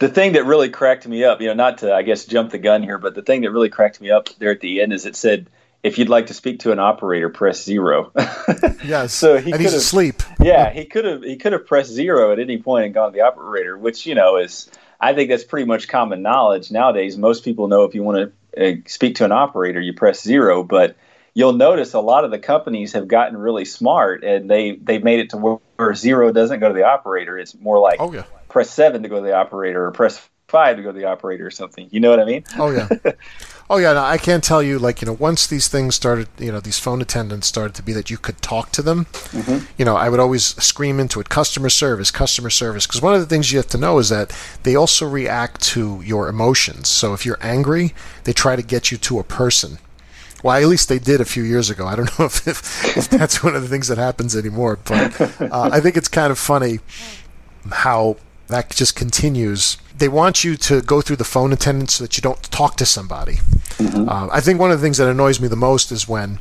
The thing that really cracked me up, you know, not to I guess jump the gun here, but the thing that really cracked me up there at the end is it said if you'd like to speak to an operator, press zero. yes. so he and he's asleep. yeah, he could have he could have pressed zero at any point and gone to the operator, which you know is I think that's pretty much common knowledge nowadays. Most people know if you want to uh, speak to an operator, you press zero. But you'll notice a lot of the companies have gotten really smart and they they've made it to where, where zero doesn't go to the operator. It's more like Oh yeah. press seven to go to the operator or press five to go to the operator or something. You know what I mean? Oh yeah. Oh yeah, no, I can't tell you. Like you know, once these things started, you know, these phone attendants started to be that you could talk to them. You know, I would always scream into it, customer service, customer service, because one of the things you have to know is that they also react to your emotions. So if you're angry, they try to get you to a person. Well, at least they did a few years ago. I don't know if, if, if that's one of the things that happens anymore, but uh, I think it's kind of funny how that just continues. They want you to go through the phone attendant so that you don't talk to somebody. Uh, I think one of the things that annoys me the most is when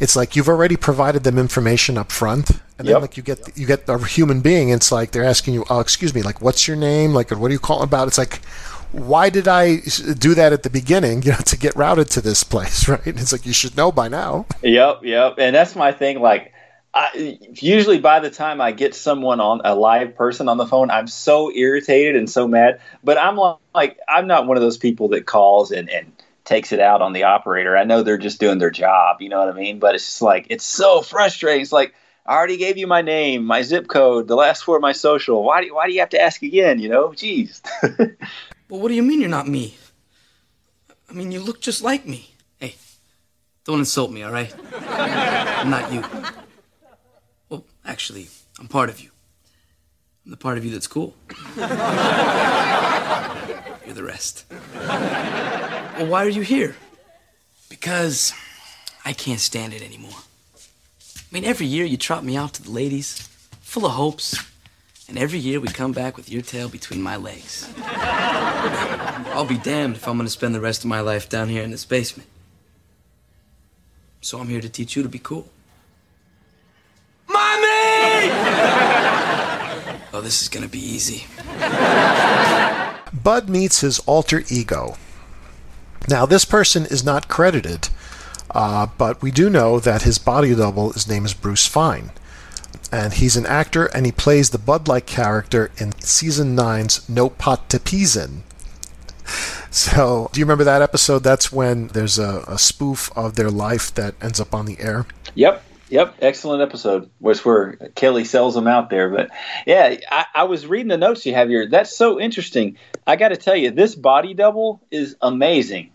it's like you've already provided them information up front, and then like you get you get a human being. It's like they're asking you, "Oh, excuse me, like what's your name? Like what are you calling about?" It's like. Why did I do that at the beginning? You know, to get routed to this place, right? It's like you should know by now. Yep, yep. And that's my thing. Like, I, usually by the time I get someone on a live person on the phone, I'm so irritated and so mad. But I'm like, I'm not one of those people that calls and, and takes it out on the operator. I know they're just doing their job. You know what I mean? But it's just like, it's so frustrating. It's like, I already gave you my name, my zip code, the last four of my social. Why do why do you have to ask again? You know, jeez. Well, what do you mean you're not me? I mean, you look just like me. Hey, don't insult me, all right? I'm not you. Actually, I'm part of you. I'm the part of you that's cool. You're the rest. Well, why are you here? Because I can't stand it anymore. I mean, every year you trot me out to the ladies, full of hopes, and every year we come back with your tail between my legs. I'll be damned if I'm gonna spend the rest of my life down here in this basement. So I'm here to teach you to be cool. Mommy! Oh, this is gonna be easy. Bud meets his alter ego. Now, this person is not credited, uh, but we do know that his body double, his name is Bruce Fine. And he's an actor, and he plays the Bud like character in season 9's No Pot to Pease In. So, do you remember that episode? That's when there's a, a spoof of their life that ends up on the air. Yep. Yep, excellent episode. Was where Kelly sells them out there, but yeah, I, I was reading the notes you have here. That's so interesting. I got to tell you, this body double is amazing.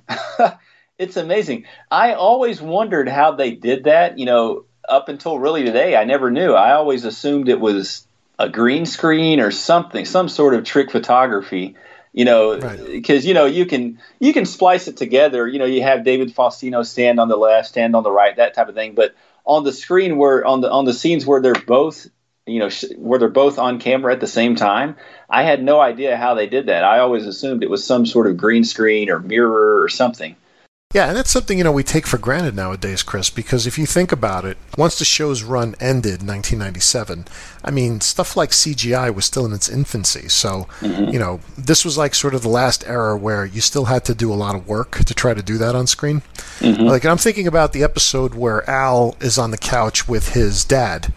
it's amazing. I always wondered how they did that. You know, up until really today, I never knew. I always assumed it was a green screen or something, some sort of trick photography. You know, because you know you can you can splice it together. You know, you have David Faustino stand on the left, stand on the right, that type of thing. But on the screen where on the on the scenes where they're both you know sh- where they're both on camera at the same time i had no idea how they did that. I always assumed it was some sort of green screen or mirror or something Yeah, and that's something, you know, we take for granted nowadays, Chris, because if you think about it, once the show's run ended in 1997, I mean, stuff like CGI was still in its infancy. So, you know, this was like sort of the last era where you still had to do a lot of work to try to do that on screen. Like, I'm thinking about the episode where Al is on the couch with his dad.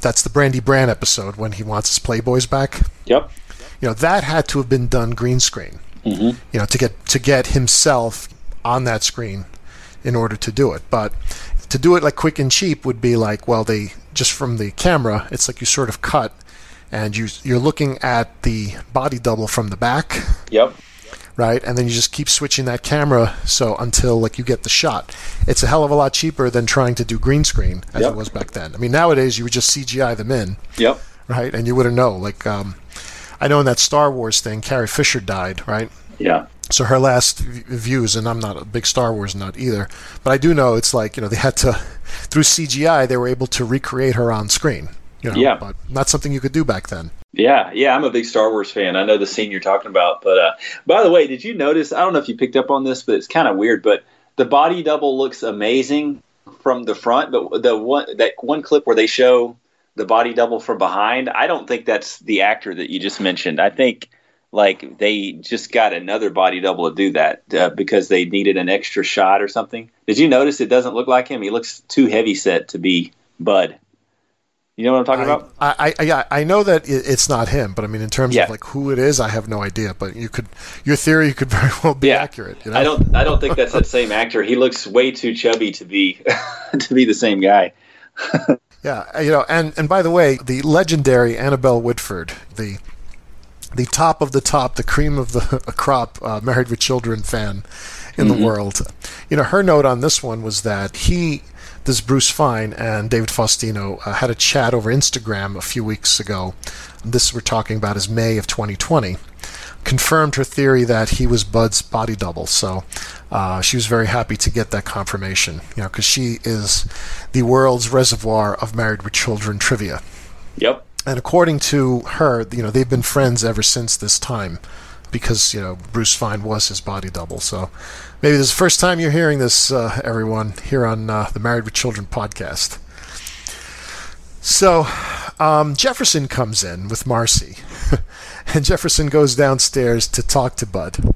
That's the Brandy Brand episode when he wants his Playboys back. Yep. You know, that had to have been done green screen Mm-hmm. you know, to get to get himself on that screen in order to do it. But to do it like quick and cheap would be like, well, they just from the camera, it's like you sort of cut and you you're looking at the body double from the back, Yep. right? And then you just keep switching that camera so until like you get the shot. It's a hell of a lot cheaper than trying to do green screen as Yep. it was back then. I mean, nowadays you would just CGI them in Yep. right? And you wouldn't know. Like, um, I know in that Star Wars thing, Carrie Fisher died, right? Yeah. So her last views, and I'm not a big Star Wars nut either, but I do know it's like you know they had to through CGI they were able to recreate her on screen. You know, Yeah. but not something you could do back then. Yeah, yeah, I'm a big Star Wars fan. I know the scene you're talking about. But uh, by the way, did you notice? I don't know if you picked up on this, but it's kind of weird. But the body double looks amazing from the front, but the one that one clip where they show the body double from behind, I don't think that's the actor that you just mentioned. I think like they just got another body double to do that uh, because they needed an extra shot or something. Did you notice it doesn't look like him? He looks too heavy set to be Bud. You know what I'm talking I, about? I, I, yeah, I know that it's not him, but I mean, in terms Yeah. of like who it is, I have no idea. But you could, your theory could very well be accurate. You know? I don't. I don't think that's that same actor. He looks way too chubby to be to be the same guy. Yeah, you know, and and by the way, the legendary Annabelle Whitford, the the top of the top, the cream of the crop, uh, Married with Children fan in Mhm. the world. You know, her note on this one was that he, this Bruce Fine and David Faustino uh, had a chat over Instagram a few weeks ago. This we're talking about is May of 2020. Confirmed her theory that he was Bud's body double. So uh, she was very happy to get that confirmation. You know, because she is the world's reservoir of Married with Children trivia. Yep. And according to her, you know, they've been friends ever since this time because, you know, Bruce Fine was his body double. So maybe this is the first time you're hearing this, uh, everyone, here on uh, the Married with Children podcast. So um, Jefferson comes in with Marcy, and Jefferson goes downstairs to talk to Bud.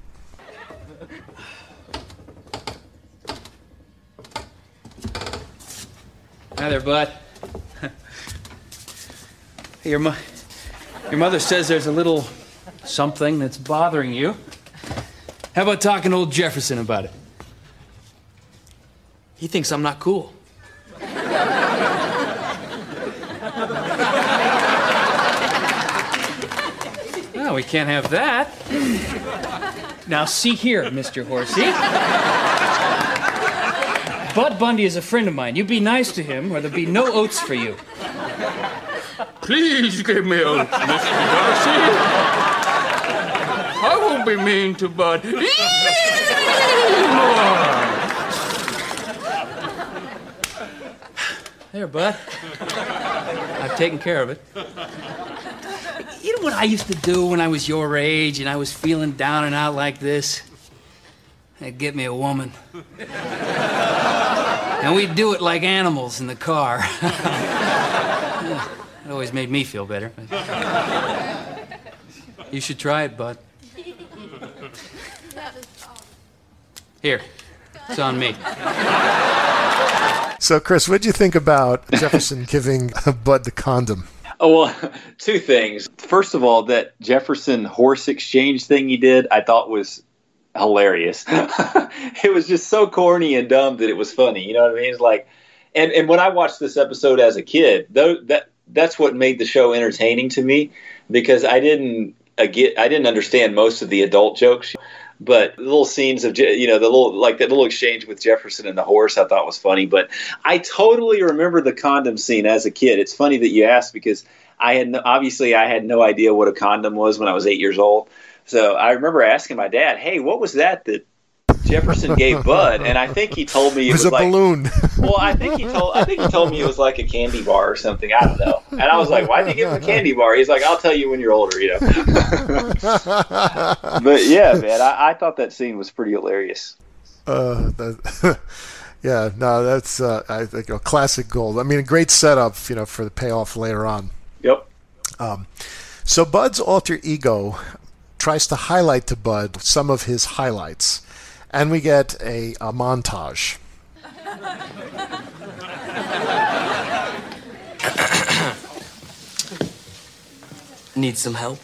Hi there, bud. Your, mo- your mother says there's a little something that's bothering you. How about talking to old Jefferson about it? He thinks I'm not cool. No, we can't have that. Now, see here, Mr. Horsey. Bud Bundy is a friend of mine. You be nice to him, or there'll be no oats for you. Please give me oats, Mr. Darcy. I won't be mean to Bud. There, bud. I've taken care of it. You know what I used to do when I was your age and I was feeling down and out like this? I'd get me a woman. and we'd do it like animals in the car. it always made me feel better. You should try it, bud. Here, it's on me. So, Chris, what do you think about Jefferson giving Bud the condom? Oh well, two things. First of all, that Jefferson horse exchange thing he did, I thought was hilarious. it was just so corny and dumb that it was funny. You know what I mean? It's like, and and when I watched this episode as a kid, though that that's what made the show entertaining to me because I didn't uh, get I didn't understand most of the adult jokes. But little scenes of you know the little like that little exchange with Jefferson and the horse I thought was funny. But I totally remember the condom scene as a kid. It's funny that you asked because I had no, obviously I had no idea what a condom was when I was eight years old. So I remember asking my dad, "Hey, what was that that Jefferson gave Bud?" And I think he told me It was was a like balloon. well, I think he told I think he told me it was like a candy bar or something. I don't know. And I was like, "Why did you give him a candy bar?" He's like, "I'll tell you when you're older," you know. but yeah, man, I, I thought that scene was pretty hilarious. Uh, that, yeah, no, that's uh, I think a classic gold. I mean, a great setup, you know, for the payoff later on. Yep. Um, so Bud's alter ego tries to highlight to Bud some of his highlights, and we get a, a montage. Need some help?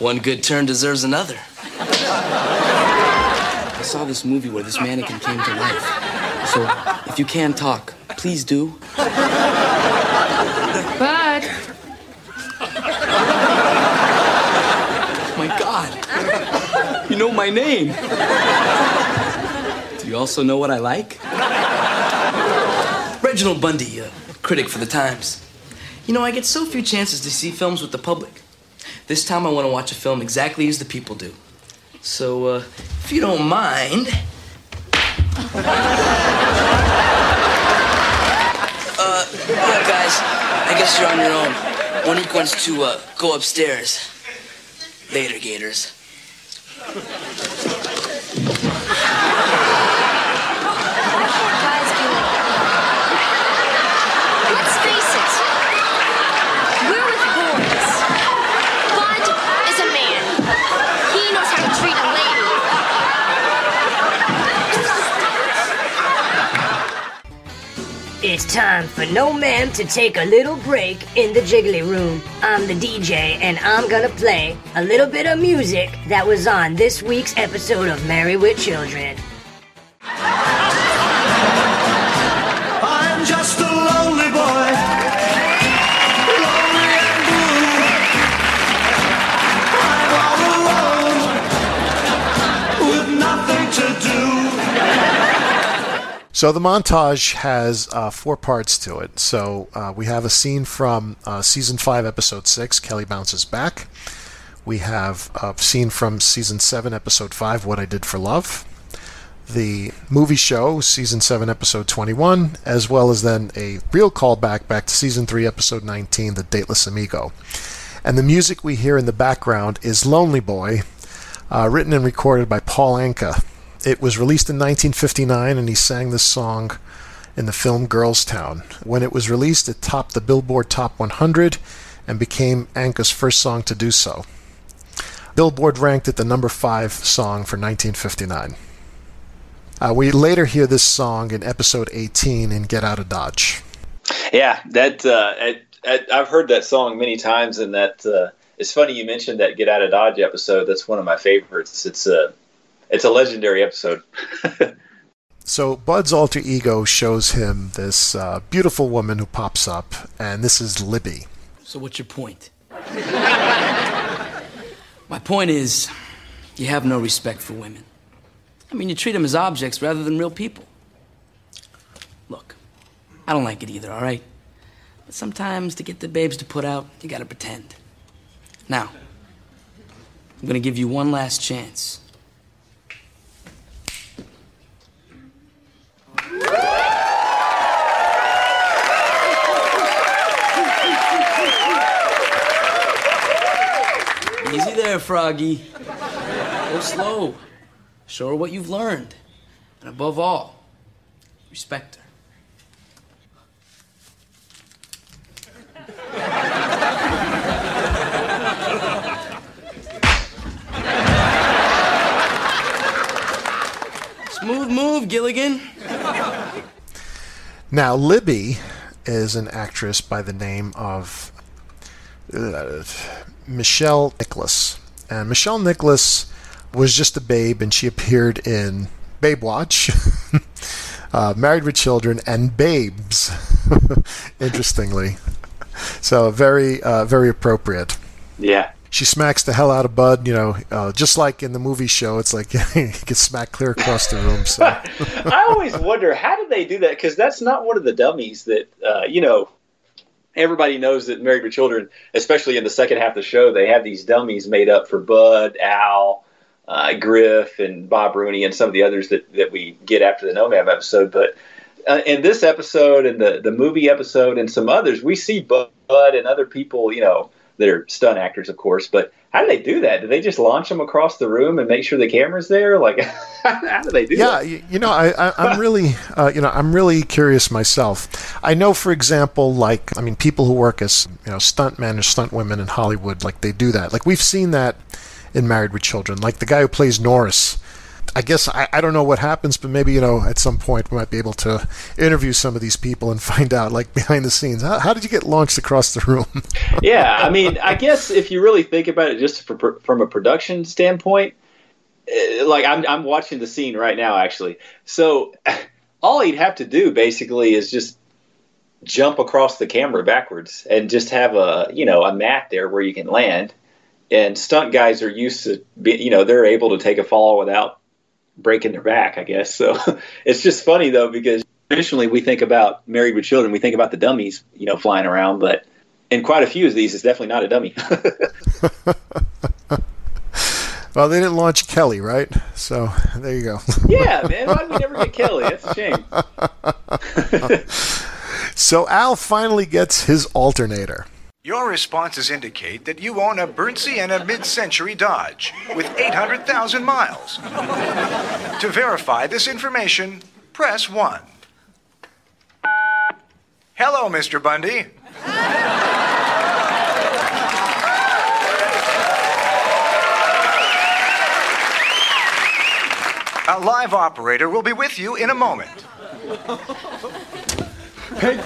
One good turn deserves another. I saw this movie where this mannequin came to life. So, if you can talk, please do. Bud. Oh my God. You know my name. Do you also know what I like? Reginald Bundy, a critic for the Times. You know, I get so few chances to see films with the public. This time I want to watch a film exactly as the people do. So, uh, if you don't mind. Uh, look, guys, I guess you're on your own. Monique wants to uh, go upstairs. Later, Gators. Thank you. Time for No Ma'am to take a little break in the Jiggly Room. I'm the DJ, and I'm gonna play a little bit of music that was on this week's episode of Married with Children. So the montage has uh, four parts to it. So uh, we have a scene from uh, season five, episode six, Kelly bounces back. We have a scene from season seven, episode five, What I Did for Love. The movie show, season seven, episode twenty-one, as well as then a real callback back to season three, episode nineteen, The Dateless Amigo. And the music we hear in the background is "Lonely Boy," uh, written and recorded by Paul Anka. It was released in 1959, and he sang this song in the film Girls Town. When it was released, it topped the Billboard Top 100 and became Anka's first song to do so. Billboard ranked it the number five song for 1959. Uh, we later hear this song in episode 18 in Get Out of Dodge. Yeah, that uh, it, I've heard that song many times, and that uh, it's funny you mentioned that Get Out of Dodge episode. That's one of my favorites. It's a it's a legendary episode. So Bud's alter ego shows him this uh, beautiful woman who pops up, and this is Libby. So what's your point? My point is, you have no respect for women. I mean, you treat them as objects rather than real people. Look, I don't like it either, all right? But sometimes to get the babes to put out, you gotta pretend. Now, I'm gonna give you one last chance. Easy there, Froggy. Go slow. Show her what you've learned. And above all, respect her. Smooth move, Gilligan. Now, Libby is an actress by the name of uh, Michelle Nicholas. And Michelle Nicholas was just a babe, and she appeared in Babe Watch, uh, Married with Children, and Babes, interestingly. So, very, uh, very appropriate. Yeah. She smacks the hell out of Bud, you know, uh, just like in the movie show. It's like he gets smacked clear across the room. So. I always wonder how did they do that because that's not one of the dummies that uh, you know. Everybody knows that Married with Children, especially in the second half of the show, they have these dummies made up for Bud, Al, uh, Griff, and Bob Rooney, and some of the others that, that we get after the No Ma'am episode. But uh, in this episode and the the movie episode and some others, we see Bud and other people, you know, that are stunt actors, of course. But how do they do that? Do they just launch them across the room and make sure the camera's there? Like, how do they do yeah, that? you, you know, I, I'm really, uh, you know, I'm really curious myself. I know, for example, like, I mean, people who work as, you know, stuntmen or stunt women in Hollywood, like, they do that. Like, we've seen that in Married with Children. Like, the guy who plays Norris. I guess I, I don't know what happens, but maybe you know at some point we might be able to interview some of these people and find out like behind the scenes. How, how did you get launched across the room? yeah, I mean, I guess if you really think about it, just for, from a production standpoint, eh, like I'm, I'm watching the scene right now, actually. So all he'd have to do basically is just jump across the camera backwards and just have a, you know, a mat there where you can land. And stunt guys are used to, be, you know, they're able to take a fall without breaking their back, I guess. So it's just funny though because traditionally we think about married with children, we think about the dummies, you know, flying around, but in quite a few of these, it's definitely not a dummy. well, they didn't launch Kelly, right? So there you go. yeah, man. Why did we never get Kelly? That's a shame. So Al finally gets his alternator. Your responses indicate that you own a burnt Sienna mid-century Dodge with 800,000 miles. to verify this information, press 1. Hello, Mr. Bundy. A live operator will be with you in a moment. Hey,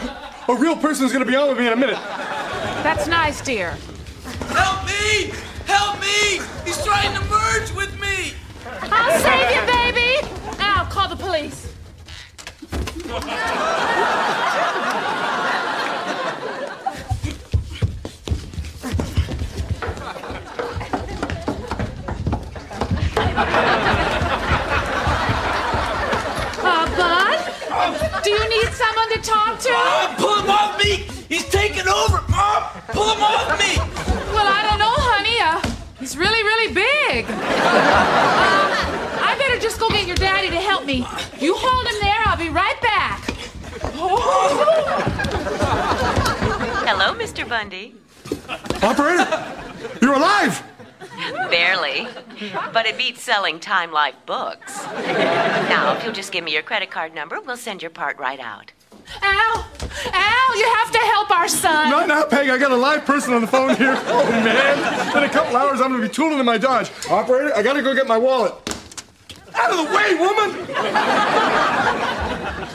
a real person's gonna be on with me in a minute. That's nice, dear. Help me! Help me! He's trying to merge with me! I'll save you, baby! Now, call the police. Uh, Bud? Do you need someone to talk to? Mom, pull him off me! He's taking over! Mom, pull him off me! Well, I don't know, honey. Uh, he's really, really big. Um, I better just go get your daddy to help me. You hold him there. I'll be right back. Hello, Mr. Bundy. Operator, you're alive! Barely. But it beats selling Time Life books. Now, if you'll just give me your credit card number, we'll send your part right out. Al! Al, you have to help our son. Not now, Peg. I got a live person on the phone here. Oh, man. In a couple hours, I'm gonna be tooling in my Dodge. Operator, I gotta go get my wallet. Out of the way, woman!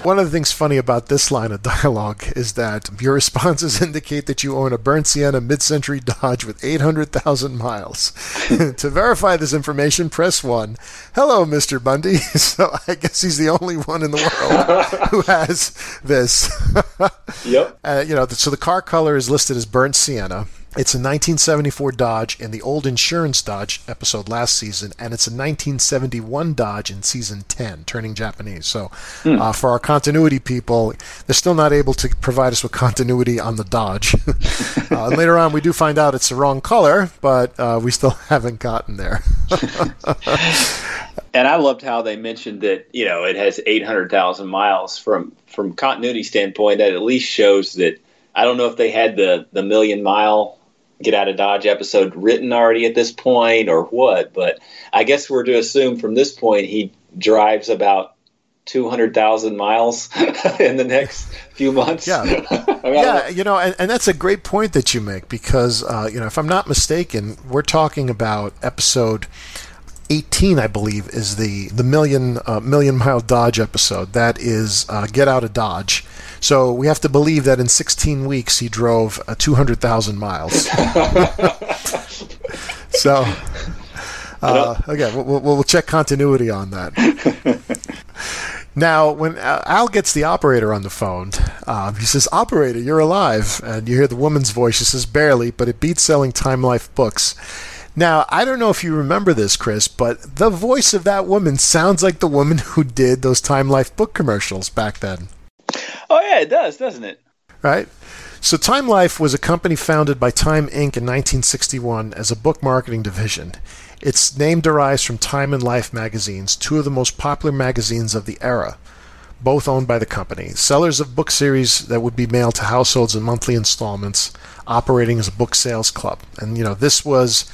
One of the things funny about this line of dialogue is that your responses indicate that you own a burnt Sienna mid-century Dodge with 800,000 miles. to verify this information, press 1. Hello, Mr. Bundy. So I guess he's the only one in the world who has this. Yep. Uh, you know, so the car color is listed as burnt sienna. It's a 1974 Dodge in the old insurance Dodge episode last season, and it's a 1971 Dodge in season 10, turning Japanese. So, Hmm. uh, for our continuity people, they're still not able to provide us with continuity on the Dodge. uh, later on, we do find out it's the wrong color, but uh, we still haven't gotten there. And I loved how they mentioned that you know it has 800,000 miles. From from continuity standpoint, that at least shows that I don't know if they had the the million mile get out of Dodge episode written already at this point or what, but I guess we're to assume from this point he drives about 200,000 miles in the next few months. Yeah. yeah, you know, and, and that's a great point that you make because, uh, you know, if I'm not mistaken, we're talking about episode 18, I believe, is the the million uh, million mile Dodge episode. That is uh, Get Out of Dodge. So we have to believe that in 16 weeks he drove uh, 200,000 miles. so, uh, okay, we'll, we'll, we'll check continuity on that. Now, when Al gets the operator on the phone, um, he says, Operator, you're alive. And you hear the woman's voice. She says, Barely, but it beats selling Time Life books. Now, I don't know if you remember this, Chris, but the voice of that woman sounds like the woman who did those Time Life book commercials back then. Oh yeah, it does, doesn't it? Right? So, Time Life was a company founded by Time Inc. in 1961 as a book marketing division. Its name derives from Time and Life magazines, two of the most popular magazines of the era, both owned by the company. Sellers of book series that would be mailed to households in monthly installments, operating as a book sales club. And, you know, this was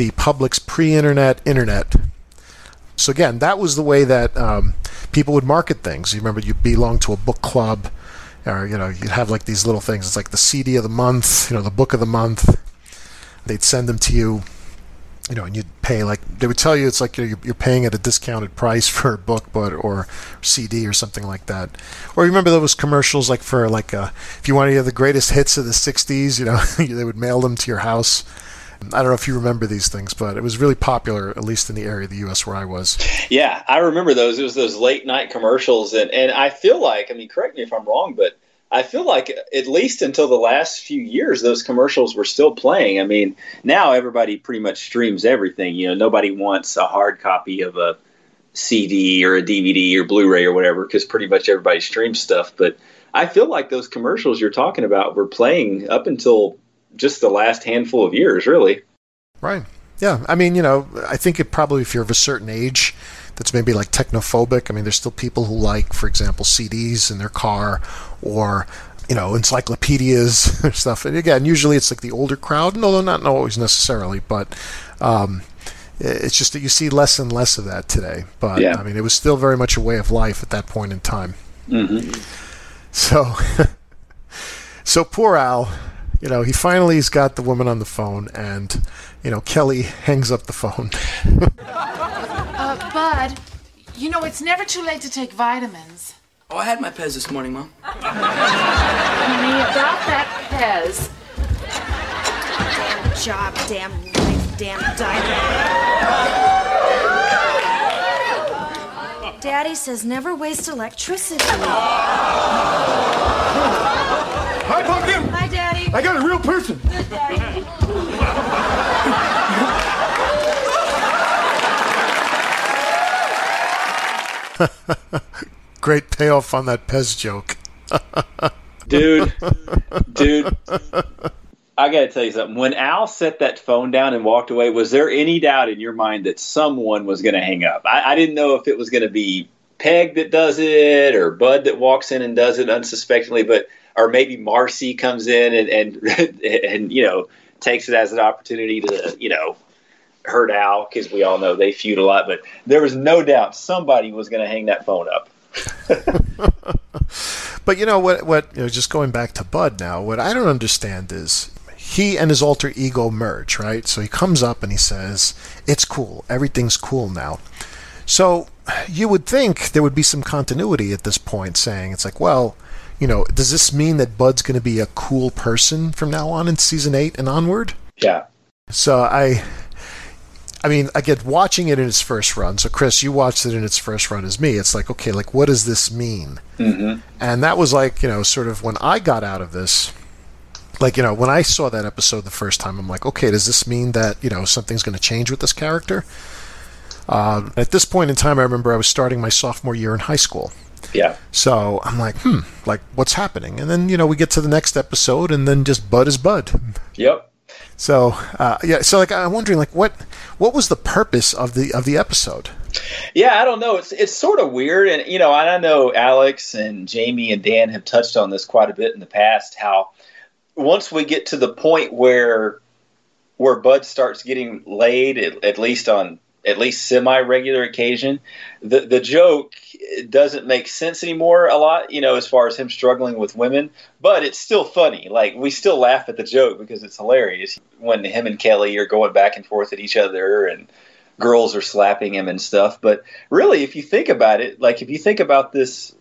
the public's pre internet internet. So, again, that was the way that um, people would market things. You remember you belong to a book club or you know you'd have like these little things it's like the cd of the month you know the book of the month they'd send them to you you know and you'd pay like they would tell you it's like you're, you're paying at a discounted price for a book but or cd or something like that or you remember those commercials like for like uh, if you wanted to hear the greatest hits of the 60s you know they would mail them to your house I don't know if you remember these things, but it was really popular, at least in the area of the U.S. where I was. Yeah, I remember those. It was those late night commercials, and and I feel like, I mean, correct me if I'm wrong, but I feel like at least until the last few years, those commercials were still playing. I mean, now everybody pretty much streams everything. You know, nobody wants a hard copy of a CD or a DVD or Blu-ray or whatever because pretty much everybody streams stuff. But I feel like those commercials you're talking about were playing up until just the last handful of years, really. Right. Yeah. I mean, you know, I think it probably, if you're of a certain age, that's maybe like technophobic. I mean, there's still people who like, for example, CDs in their car or you know, encyclopedias and stuff. And again, usually it's like the older crowd, and although not always necessarily, but um, it's just that you see less and less of that today. But Yeah. I mean, it was still very much a way of life at that point in time. Mm-hmm. So, so poor Al, you know, he finally has got the woman on the phone, and you know, Kelly hangs up the phone. Uh, Bud, you know, it's never too late to take vitamins. Oh, I had my Pez this morning, Mom. Honey, about that Pez. Damn job, damn life, damn diaper. Daddy says never waste electricity. Hi, Pumpkin! Hi, Daddy. I got a real person. Good, Daddy. Great payoff on that Pez joke. dude, dude. I got to tell you something. When Al set that phone down and walked away, was there any doubt in your mind that someone was going to hang up? I, I didn't know if it was going to be Peg that does it or Bud that walks in and does it unsuspectingly, but or maybe Marcy comes in and and, and you know takes it as an opportunity to you know hurt Al because we all know they feud a lot. But there was no doubt somebody was going to hang that phone up. But you know what? What you know, just going back to Bud now. What I don't understand is he and his alter ego merge, right? So he comes up and he says, "It's cool. Everything's cool now." So you would think there would be some continuity at this point, saying it's like, well, you know, does this mean that Bud's going to be a cool person from now on in season eight and onward? Yeah. So I, I mean, again, watching it in its first run. So Chris, you watched it in its first run as me. It's like, okay, like what does this mean? Mm-hmm. And that was like, you know, sort of when I got out of this, like, you know, when I saw that episode the first time, I'm like, okay, does this mean that, you know, something's going to change with this character? Uh, at this point in time, I remember I was starting my sophomore year in high school. Yeah. So I'm like, hmm, like, what's happening? And then, you know, we get to the next episode, and then just Bud is Bud. Yep. So, uh, yeah, so like, I'm wondering, like, what what was the purpose of the of the episode? Yeah, I don't know. It's it's sort of weird, and you know, I know Alex and Jamie and Dan have touched on this quite a bit in the past. How once we get to the point where where Bud starts getting laid, at, at least on at least semi regular occasion, the the joke doesn't make sense anymore. A lot, you know, as far as him struggling with women, but it's still funny. Like we still laugh at the joke because it's hilarious when him and Kelly are going back and forth at each other and girls are slapping him and stuff. But really, if you think about it, like if you think about this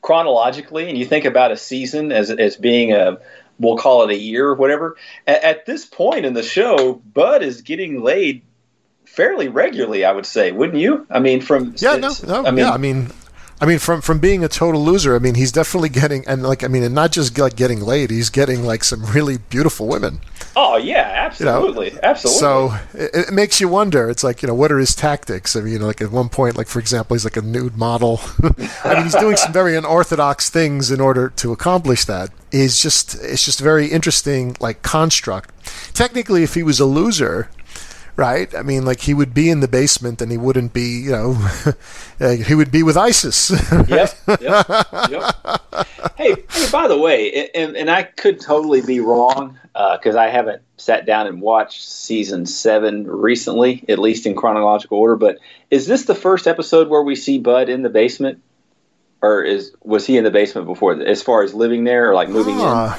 chronologically and you think about a season as, as being a, we'll call it a year or whatever, at, at this point in the show, Bud is getting laid fairly regularly, I would say, wouldn't you? I mean, from. Yeah, no, no, I mean, yeah, I mean, I mean, from from being a total loser, I mean, he's definitely getting and like, I mean, and not just like getting laid, he's getting like some really beautiful women. Oh, yeah, You know? absolutely. Absolutely. So it, it makes you wonder. It's like you know, what are his tactics? I mean, like at one point, like for example, he's like a nude model. I mean, he's doing some very unorthodox things in order to accomplish that. Is just it's just a very interesting like construct. Technically, if he was a loser, right? I mean, like he would be in the basement and he wouldn't be, you know, uh, he would be with ISIS. Yep, yep, yep. Hey, hey, by the way, and, and I could totally be wrong because I haven't sat down and watched season seven recently, at least in chronological order. But is this the first episode where we see Bud in the basement, or is was he in the basement before? As far as living there or like moving Ah.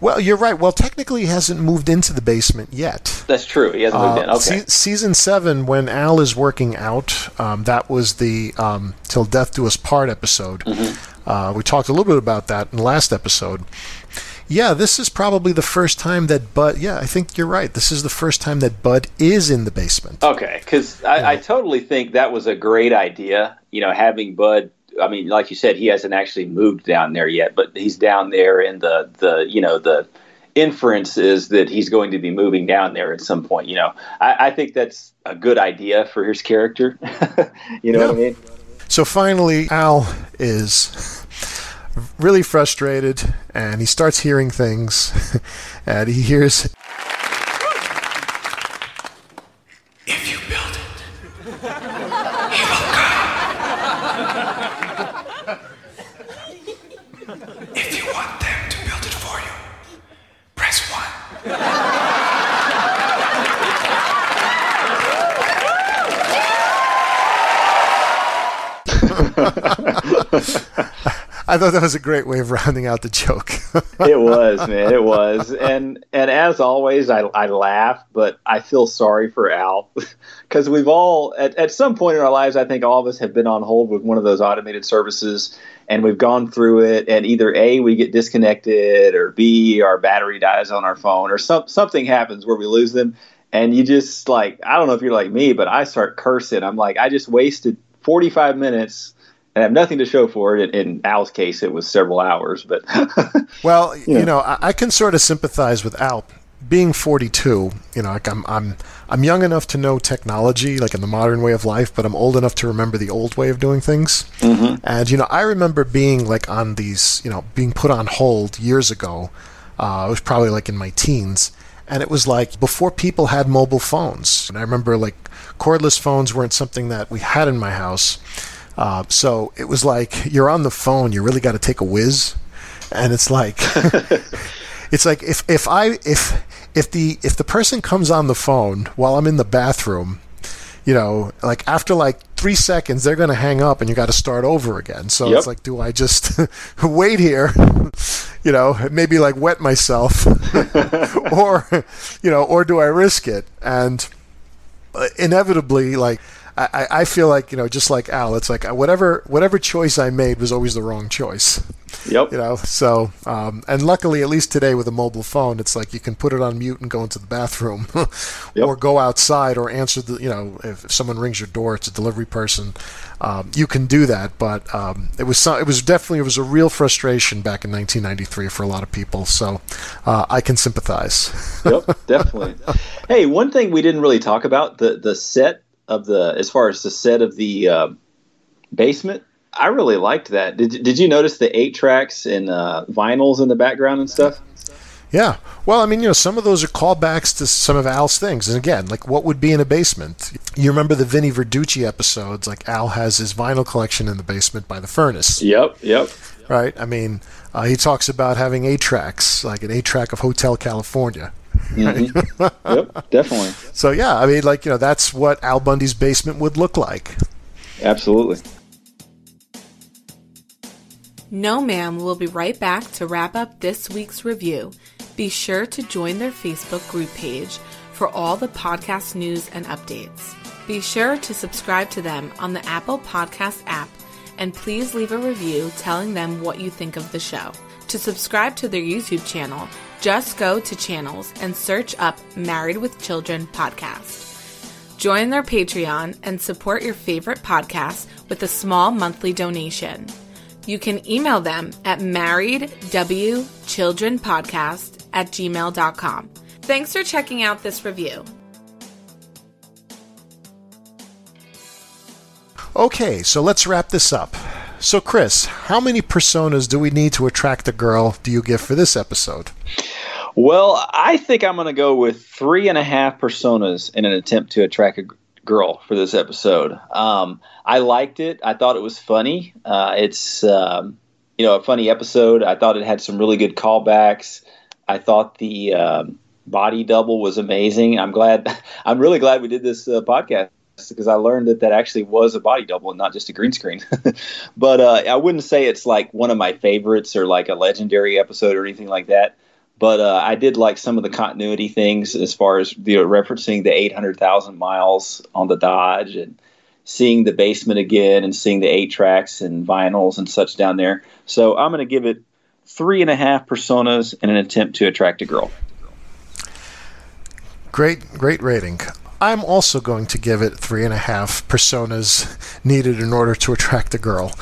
Well, you're right. Well, technically, he hasn't moved into the basement yet. That's true. He hasn't moved in. Uh, Okay. se- season seven, when Al is working out, um, that was the um, "Till Death Do Us Part" episode. Mm-hmm. Uh, we talked a little bit about that in the last episode. Yeah, this is probably the first time that Bud. Yeah, I think you're right. This is the first time that Bud is in the basement. Okay, because I, I totally think that was a great idea. You know, having Bud. I mean, like you said, he hasn't actually moved down there yet, but he's down there, and the the you know the inference is that he's going to be moving down there at some point. You know, I, I think that's a good idea for his character. you know what I mean? So finally, Al is really frustrated and he starts hearing things. and he hears If you build it, he will come. If you want I thought that was a great way of rounding out the joke. it was, man. It was, and and as always, I I laugh, but I feel sorry for Al because we've all at at some point in our lives, I think all of us have been on hold with one of those automated services, and we've gone through it, and either a we get disconnected, or b our battery dies on our phone, or some something happens where we lose them, and you just like I don't know if you're like me, but I start cursing. I'm like I just wasted 45 minutes and have nothing to show for it. In Al's case, it was several hours, but well, you know, I, I, can sort of sympathize with Al. Being 42, you know, like I'm, I'm, I'm young enough to know technology, like in the modern way of life, but I'm old enough to remember the old way of doing things. Mm-hmm. And you know, I remember being like on these, you know, being put on hold years ago. Uh, I was probably like in my teens, and it was like before people had mobile phones. And I remember like cordless phones weren't something that we had in my house. Uh, so it was like you're on the phone, you really got to take a whiz, and it's like it's like if if I if if the if the person comes on the phone while I'm in the bathroom, you know, like after like three seconds, they're going to hang up and you got to start over again. So Yep. it's like, do I just wait here, you know, maybe like wet myself, or you know, or do I risk it? And uh, inevitably, like I, I- feel like you know, just like Al, it's like uh, whatever whatever choice I made was always the wrong choice. Yep. You know, so um, and luckily, at least today with a mobile phone, it's like you can put it on mute and go into the bathroom, or go outside, or answer the you know if someone rings your door, it's a delivery person. Um, you can do that, but um, it was so, it was definitely it was a real frustration back in 1993 for a lot of people. So uh, I can sympathize. yep, definitely. Hey, one thing we didn't really talk about the the set of the as far as the set of the uh, basement. I really liked that. Did Did you notice the eight tracks and uh, vinyls in the background and stuff? Yeah. Well, I mean, you know, some of those are callbacks to some of Al's things. And again, like what would be in a basement? You remember the Vinny Verducci episodes? Like Al has his vinyl collection in the basement by the furnace. Yep. Yep. Right. I mean, uh, he talks about having eight tracks, like an eight track of Hotel California. Mhm. yep. Definitely. So yeah, I mean, like you know, that's what Al Bundy's basement would look like. Absolutely. No Ma'am We'll be right back to wrap up this week's review. Be sure to join their Facebook group page for all the podcast news and updates. Be sure to subscribe to them on the Apple Podcast app and please leave a review telling them what you think of the show. To subscribe to their YouTube channel, just go to channels and search up Married with Children podcast. Join their Patreon and support your favorite podcast with a small monthly donation. You can email them at marriedwchildrenpodcast at gmail.com. Thanks for checking out this review. Okay, so let's wrap this up. So, Chris, how many personas do we need to attract a girl? Do you give for this episode? Well, I think I'm going to go with three and a half personas in an attempt to attract a girl for this episode. Um, I liked it. I thought it was funny. Uh, it's um, you know a funny episode. I thought it had some really good callbacks. I thought the um, body double was amazing. I'm glad. I'm really glad we did this uh, podcast because I learned that that actually was a body double and not just a green screen. but uh, I wouldn't say it's like one of my favorites or like a legendary episode or anything like that. But uh, I did like some of the continuity things as far as the referencing the 800,000 miles on the Dodge and seeing the basement again and seeing the eight tracks and vinyls and such down there. So I'm going to give it three and a half personas in an attempt to attract a girl. Great, great rating. I'm also going to give it three and a half personas needed in order to attract a girl.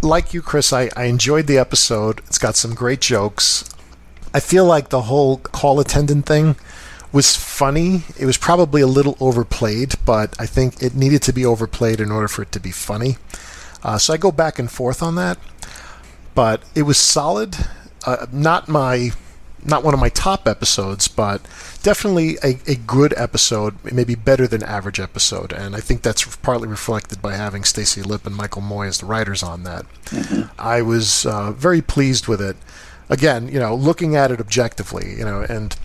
Like you, Chris, I, I enjoyed the episode. It's got some great jokes. I feel like the whole call attendant thing was funny. It was probably a little overplayed, but I think it needed to be overplayed in order for it to be funny. Uh, so I go back and forth on that. But it was solid. Uh, not my not one of my top episodes, but definitely a, a good episode, maybe better than average episode. And I think that's partly reflected by having Stacie Lipp and Michael Moye as the writers on that. I was uh, very pleased with it. again, you know, looking at it objectively, you know, and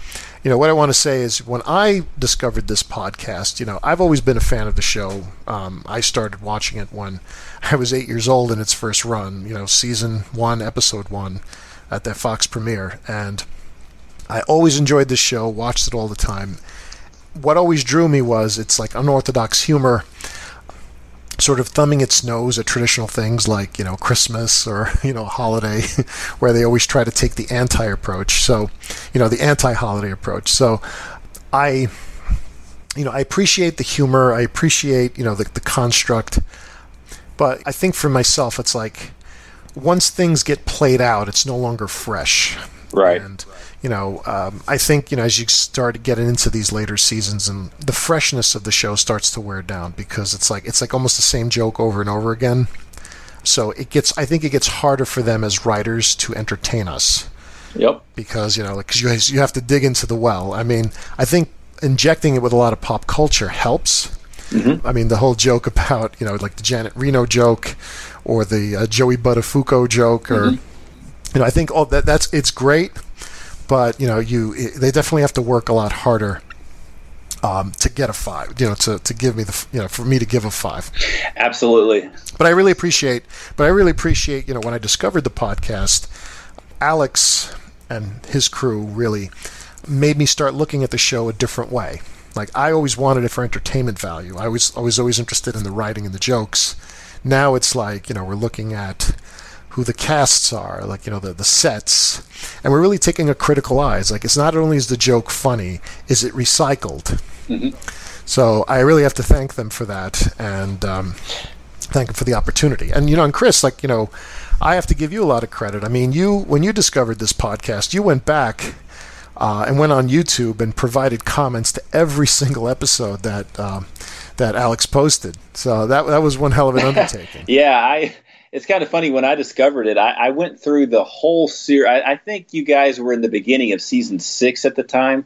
you know what I want to say is when I discovered this podcast, you know, I've always been a fan of the show. Um, I started watching it when I was eight years old in its first run, you know, season one, episode one, at the Fox premiere, and I always enjoyed this show, watched it all the time. What always drew me was it's like unorthodox humor sort of thumbing its nose at traditional things like you know Christmas or you know holiday, where they always try to take the anti approach. So, you know the anti holiday approach. So, I, you know, I appreciate the humor. I appreciate you know the the construct, but I think for myself, it's like once things get played out, it's no longer fresh. Right. And you know, um, I think you know as you start getting into these later seasons, and the freshness of the show starts to wear down because it's like it's like almost the same joke over and over again. So it gets, I think it gets harder for them as writers to entertain us. Yep. Because you know, like, cause you you have to dig into the well. I mean, I think injecting it with a lot of pop culture helps. Mm-hmm. I mean, the whole joke about you know, like the Janet Reno joke, or the uh, Joey Buttafuoco joke, or Mm-hmm. you know, I think all that that's it's great, but you know, you they definitely have to work a lot harder um, to get a five. You know, to to give me the you know for me to give a five. Absolutely. But I really appreciate, but I really appreciate you know when I discovered the podcast, Alex and his crew really made me start looking at the show a different way. Like I always wanted it for entertainment value. I was I was always interested in the writing and the jokes. Now it's like you know we're looking at who the casts are, like you know the the sets, and we're really taking a critical eye. It's like it's not only is the joke funny, is it recycled? Mm-hmm. So I really have to thank them for that, and um, thank them for the opportunity. And you know, and Chris, like you know, I have to give you a lot of credit. I mean, you when you discovered this podcast, you went back uh, and went on YouTube and provided comments to every single episode that um, that Alex posted. So that that was one hell of an undertaking. Yeah, I. It's kind of funny when I discovered it. I, I went through the whole series. I, I think you guys were in the beginning of season six at the time,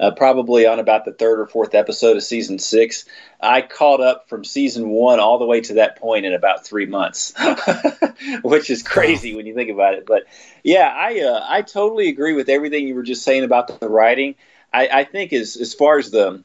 uh, probably on about the third or fourth episode of season six. I caught up from season one all the way to that point in about three months, which is crazy when you think about it. But yeah, I uh, I totally agree with everything you were just saying about the writing. I, I think as as far as the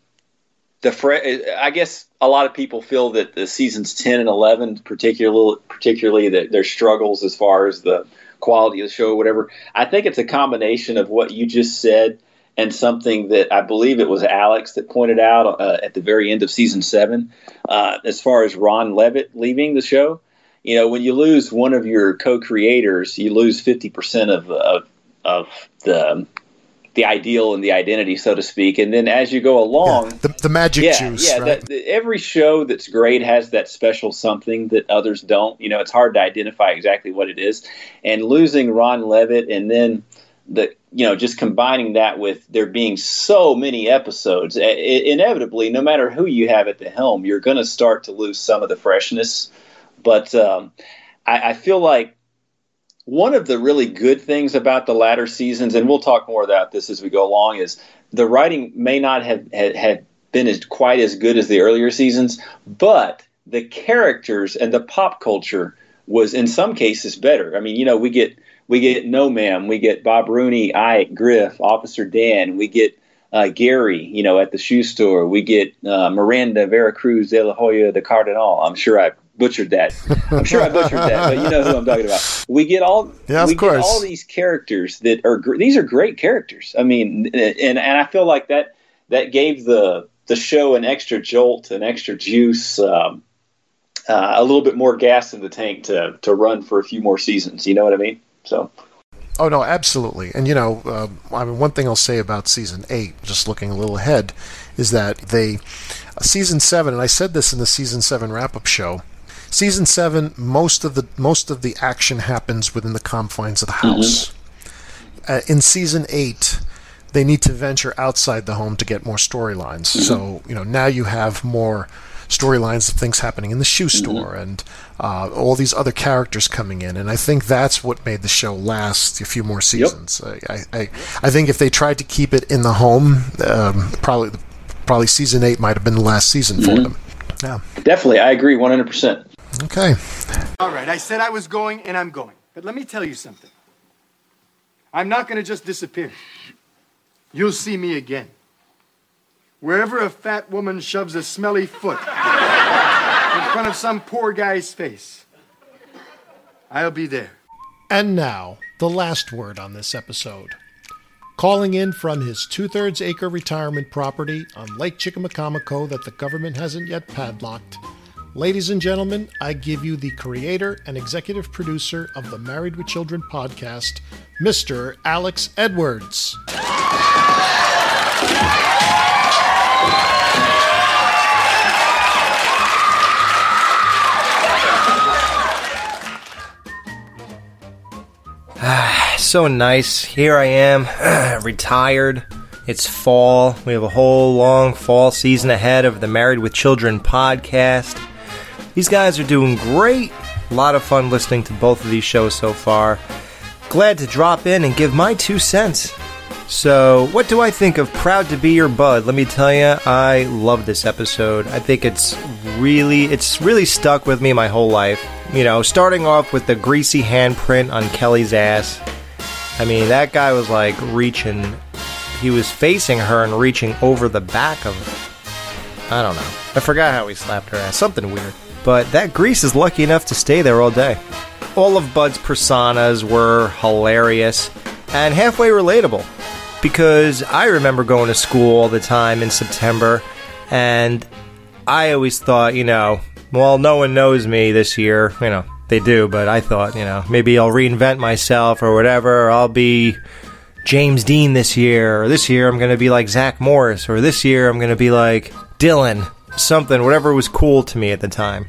the I guess a lot of people feel that the seasons 10 and 11 particularly particularly that their struggles as far as the quality of the show or whatever I think it's a combination of what you just said and something that I believe it was Alex that pointed out uh, at the very end of season 7 uh, as far as Ron Levitt leaving the show. You know when you lose one of your co-creators you lose 50% of of, of the the ideal and the identity, so to speak. And then as you go along, the, the magic yeah, juice, yeah. right? That, that every show that's great has that special something that others don't. You know, it's hard to identify exactly what it is. And losing Ron Levitt, and then the you know just combining that with there being so many episodes, i- inevitably, no matter who you have at the helm, you're going to start to lose some of the freshness. But um, I, I feel like one of the really good things about the latter seasons, and we'll talk more about this as we go along, is the writing may not have had, been as quite as good as the earlier seasons, but the characters and the pop culture was in some cases better. I mean, you know, we get we get No Ma'am, we get Bob Rooney, Ike, Griff, Officer Dan, we get uh, Gary, you know, at the shoe store, we get uh, Miranda Veracruz de la Hoya de Cardinal. I'm sure I butchered that. I'm sure I butchered that, but you know who I'm talking about. We get all Yeah, of we get course. all these characters that are gr- these are great characters. I mean, and and I feel like that that gave the the show an extra jolt, an extra juice, um, uh, a little bit more gas in the tank to to run for a few more seasons. You know what I mean? So. Oh no, absolutely. And you know, uh, I mean, one thing I'll say about season eight, just looking a little ahead, is that they uh, season seven, and I said this in the season seven wrap-up show. Season seven, most of the most of the action happens within the confines of the house. Uh, in season eight, they need to venture outside the home to get more storylines. So you know, now you have more storylines of things happening in the shoe store and uh, all these other characters coming in. And I think that's what made the show last a few more seasons. I, I, I, I think if they tried to keep it in the home, um, probably probably season eight might have been the last season for Mhm. them. Yeah. Definitely, I agree 100%. Okay. All right, I said I was going, and I'm going. But let me tell you something. I'm not going to just disappear. You'll see me again. Wherever a fat woman shoves a smelly foot in front of some poor guy's face, I'll be there. And now, the last word on this episode. Calling in from his two thirds acre retirement property on Lake Chickamaucomico that the government hasn't yet padlocked. Ladies and gentlemen, I give you the creator and executive producer of the Married with Children podcast, Mr. Alex Edwards. Ah, so nice. Here I am, retired. It's fall. We have a whole long fall season ahead of the Married with Children podcast. These guys are doing great. A lot of fun listening to both of these shows so far. Glad to drop in and give my two cents. So, what do I think of Proud to Be Your Bud? Let me tell you, I love this episode. I think it's really it's really stuck with me my whole life. You know, starting off with the greasy handprint on Kelly's ass. I mean, that guy was like reaching he was facing her and reaching over the back of I don't know. I forgot how he slapped her ass. Something weird. But that grease is lucky enough to stay there all day. All of Bud's personas were hilarious and halfway relatable because I remember going to school all the time in September and I always thought, you know, well, no one knows me this year. You know, they do, but I thought, you know, maybe I'll reinvent myself or whatever. Or I'll be James Dean this year, or this year I'm going to be like Zach Morris, or this year I'm going to be like Dylan, something, whatever was cool to me at the time.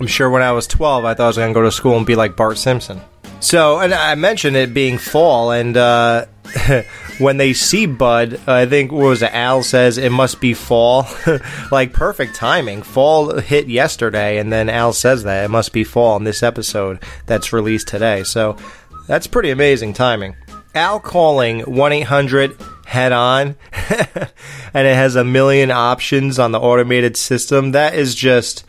I'm sure when I was 12, I thought I was going to go to school and be like Bart Simpson. So, and I mentioned it being fall, and uh, when they see Bud, I think what was it? Al says it must be fall, like perfect timing. Fall hit yesterday, and then Al says that it must be fall in this episode that's released today. So that's pretty amazing timing. Al calling one eight hundred head on, and it has a million options on the automated system. That is just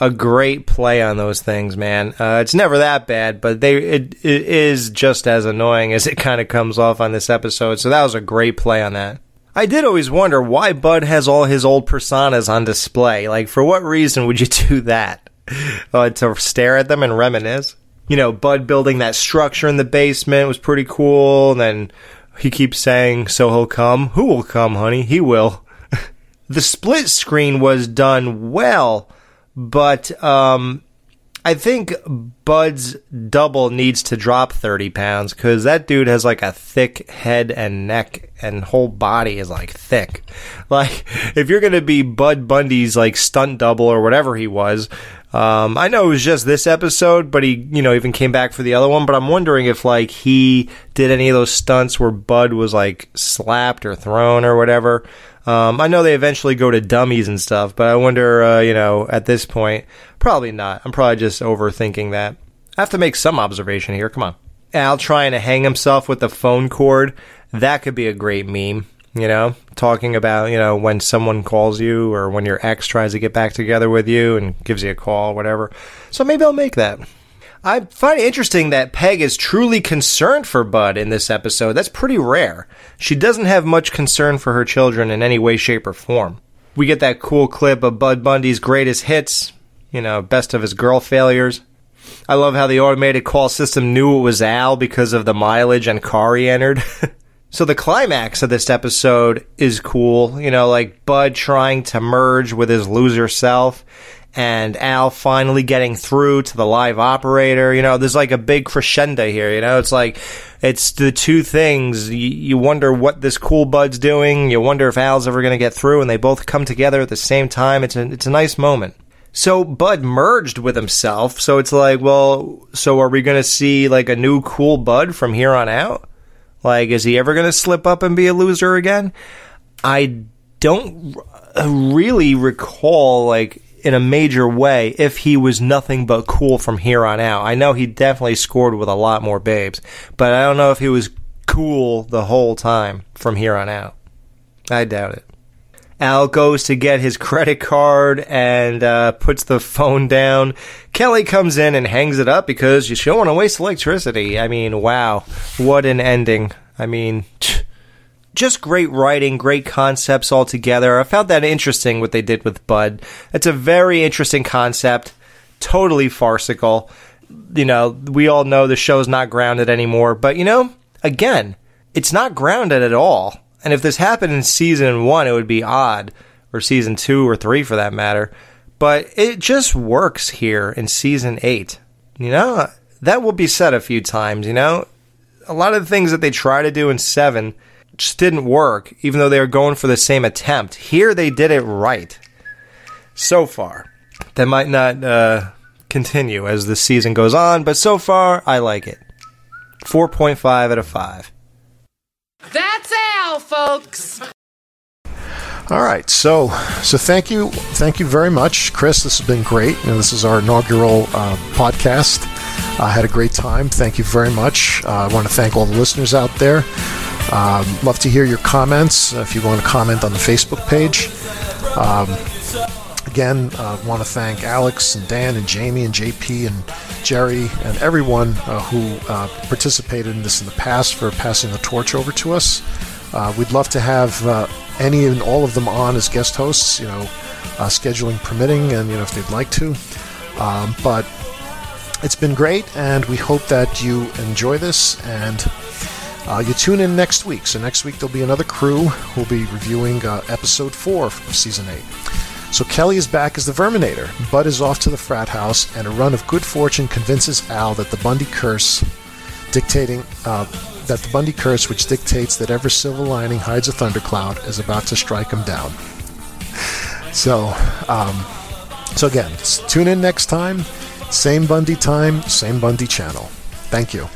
a great play on those things, man. Uh, it's never that bad, but they it, it is just as annoying as it kind of comes off on this episode. So that was a great play on that. I did always wonder why Bud has all his old personas on display. Like, for what reason would you do that? Uh, to stare at them and reminisce? You know, Bud building that structure in the basement was pretty cool. And then he keeps saying, So he'll come. Who will come, honey? He will. the split screen was done well but um, I think Bud's double needs to drop 30 pounds because that dude has like a thick head and neck and whole body is like thick. Like, if you're going to be Bud Bundy's like stunt double or whatever he was, um, I know it was just this episode, but he, you know, even came back for the other one. But I'm wondering if like he did any of those stunts where Bud was like slapped or thrown or whatever. Um, I know they eventually go to dummies and stuff, but I wonder, uh, you know, at this point, probably not. I'm probably just overthinking that. I have to make some observation here. Come on. Al trying to hang himself with the phone cord. That could be a great meme, you know, talking about, you know, when someone calls you or when your ex tries to get back together with you and gives you a call, whatever. So maybe I'll make that. I find it interesting that Peg is truly concerned for Bud in this episode. That's pretty rare. She doesn't have much concern for her children in any way, shape, or form. We get that cool clip of Bud Bundy's greatest hits, you know, best of his girl failures. I love how the automated call system knew it was Al because of the mileage and car he entered. so the climax of this episode is cool, you know, like Bud trying to merge with his loser self and Al finally getting through to the live operator. You know, there's like a big crescendo here. You know, it's like it's the two things. You, you wonder what this cool bud's doing. You wonder if Al's ever going to get through, and they both come together at the same time. It's a it's a nice moment. So Bud merged with himself. So it's like, well, so are we going to see like a new cool Bud from here on out? Like, is he ever going to slip up and be a loser again? I don't really recall like in a major way if he was nothing but cool from here on out. I know he definitely scored with a lot more babes, but I don't know if he was cool the whole time from here on out. I doubt it. Al goes to get his credit card and uh, puts the phone down. Kelly comes in and hangs it up because you don't want to waste electricity. I mean, wow, what an ending. I mean, just great writing, great concepts all together. I found that interesting what they did with Bud. It's a very interesting concept, totally farcical. You know, we all know the show's not grounded anymore, but you know, again, it's not grounded at all. And if this happened in season one, it would be odd, or season two or three for that matter. But it just works here in season eight. You know, that will be said a few times, you know? A lot of the things that they try to do in seven just didn't work, even though they were going for the same attempt. Here they did it right. So far. That might not uh, continue as the season goes on, but so far, I like it. 4.5 out of 5. That's Al, folks. All right, so so thank you, thank you very much, Chris. This has been great. And this is our inaugural uh, podcast. I had a great time. Thank you very much. Uh, I want to thank all the listeners out there. Um, love to hear your comments. Uh, if you want to comment on the Facebook page. Um, again, I want to thank Alex and Dan and Jamie and JP and Jerry and everyone uh, who uh, participated in this in the past for passing the torch over to us. Uh, we'd love to have uh, any and all of them on as guest hosts, you know, uh, scheduling permitting, and you know if they'd like to. Um, but it's been great, and we hope that you enjoy this and. Uh, you tune in next week. So next week there'll be another crew who'll be reviewing uh, episode four of season eight. So Kelly is back as the Verminator. Bud is off to the frat house, and a run of good fortune convinces Al that the Bundy curse, dictating uh, that the Bundy curse, which dictates that every silver lining hides a thundercloud, is about to strike him down. So, um, so again, tune in next time. Same Bundy time, same Bundy channel. Thank you.